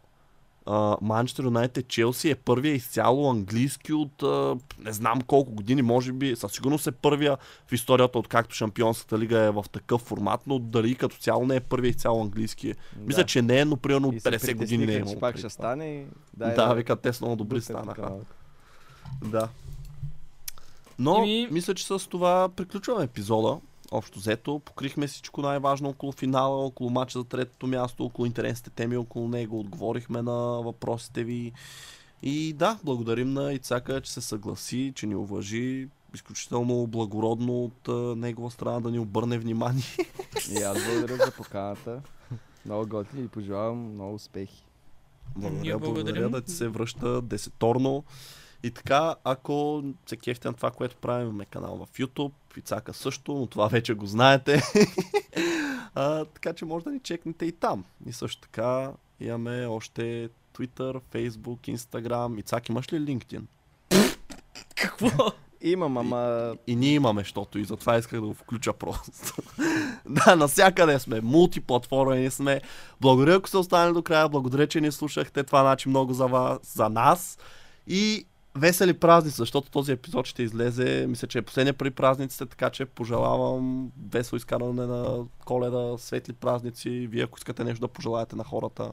Манчестър Юнайтед Челси е първия изцяло английски от а, не знам колко години, може би със сигурност е първия в историята, откакто Шампионската лига е в такъв формат, но дали като цяло не е първия изцяло английски. Да. Мисля, че не е, но примерно от И се 50 години не е че пак ще стане и дай Да, вика, те са много добри станаха. Да. Но Еми- мисля, че с това приключваме епизода. Общо взето, покрихме всичко най-важно около финала, около мача за третото място, около интересните теми около него, отговорихме на въпросите ви. И да, благодарим на Ицака, че се съгласи, че ни уважи. Изключително благородно от а, негова страна да ни обърне внимание. И аз благодаря за поканата. Много готини и пожелавам много успехи. Благодаря, благодаря да ти се връща десеторно. И така, ако се кефте на това, което правим, имаме канал в YouTube, Ицака също, но това вече го знаете. а, така че може да ни чекнете и там. И също така имаме още Twitter, Facebook, Instagram. Ицак, имаш ли LinkedIn? Какво? Имам, ама И ние имаме, защото и затова исках да го включа просто. да, навсякъде сме, мултиплатформени сме. Благодаря, ако сте останали до края, благодаря, че ни слушахте. Това значи много за вас, за нас. И весели празници, защото този епизод ще излезе, мисля, че е последния при празниците, така че пожелавам весело изкарване на коледа, светли празници. Вие, ако искате нещо да пожелаете на хората.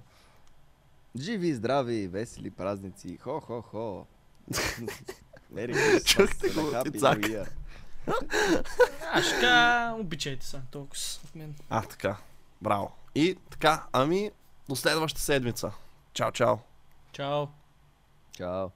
живи, здрави, весели празници. Хо-хо-хо. Мери Чухте го, Ицак. Кажа, обичайте се, толкова от мен. А, така. Браво. И така, ами, до следващата седмица. Чао, чао. Чао. Чао.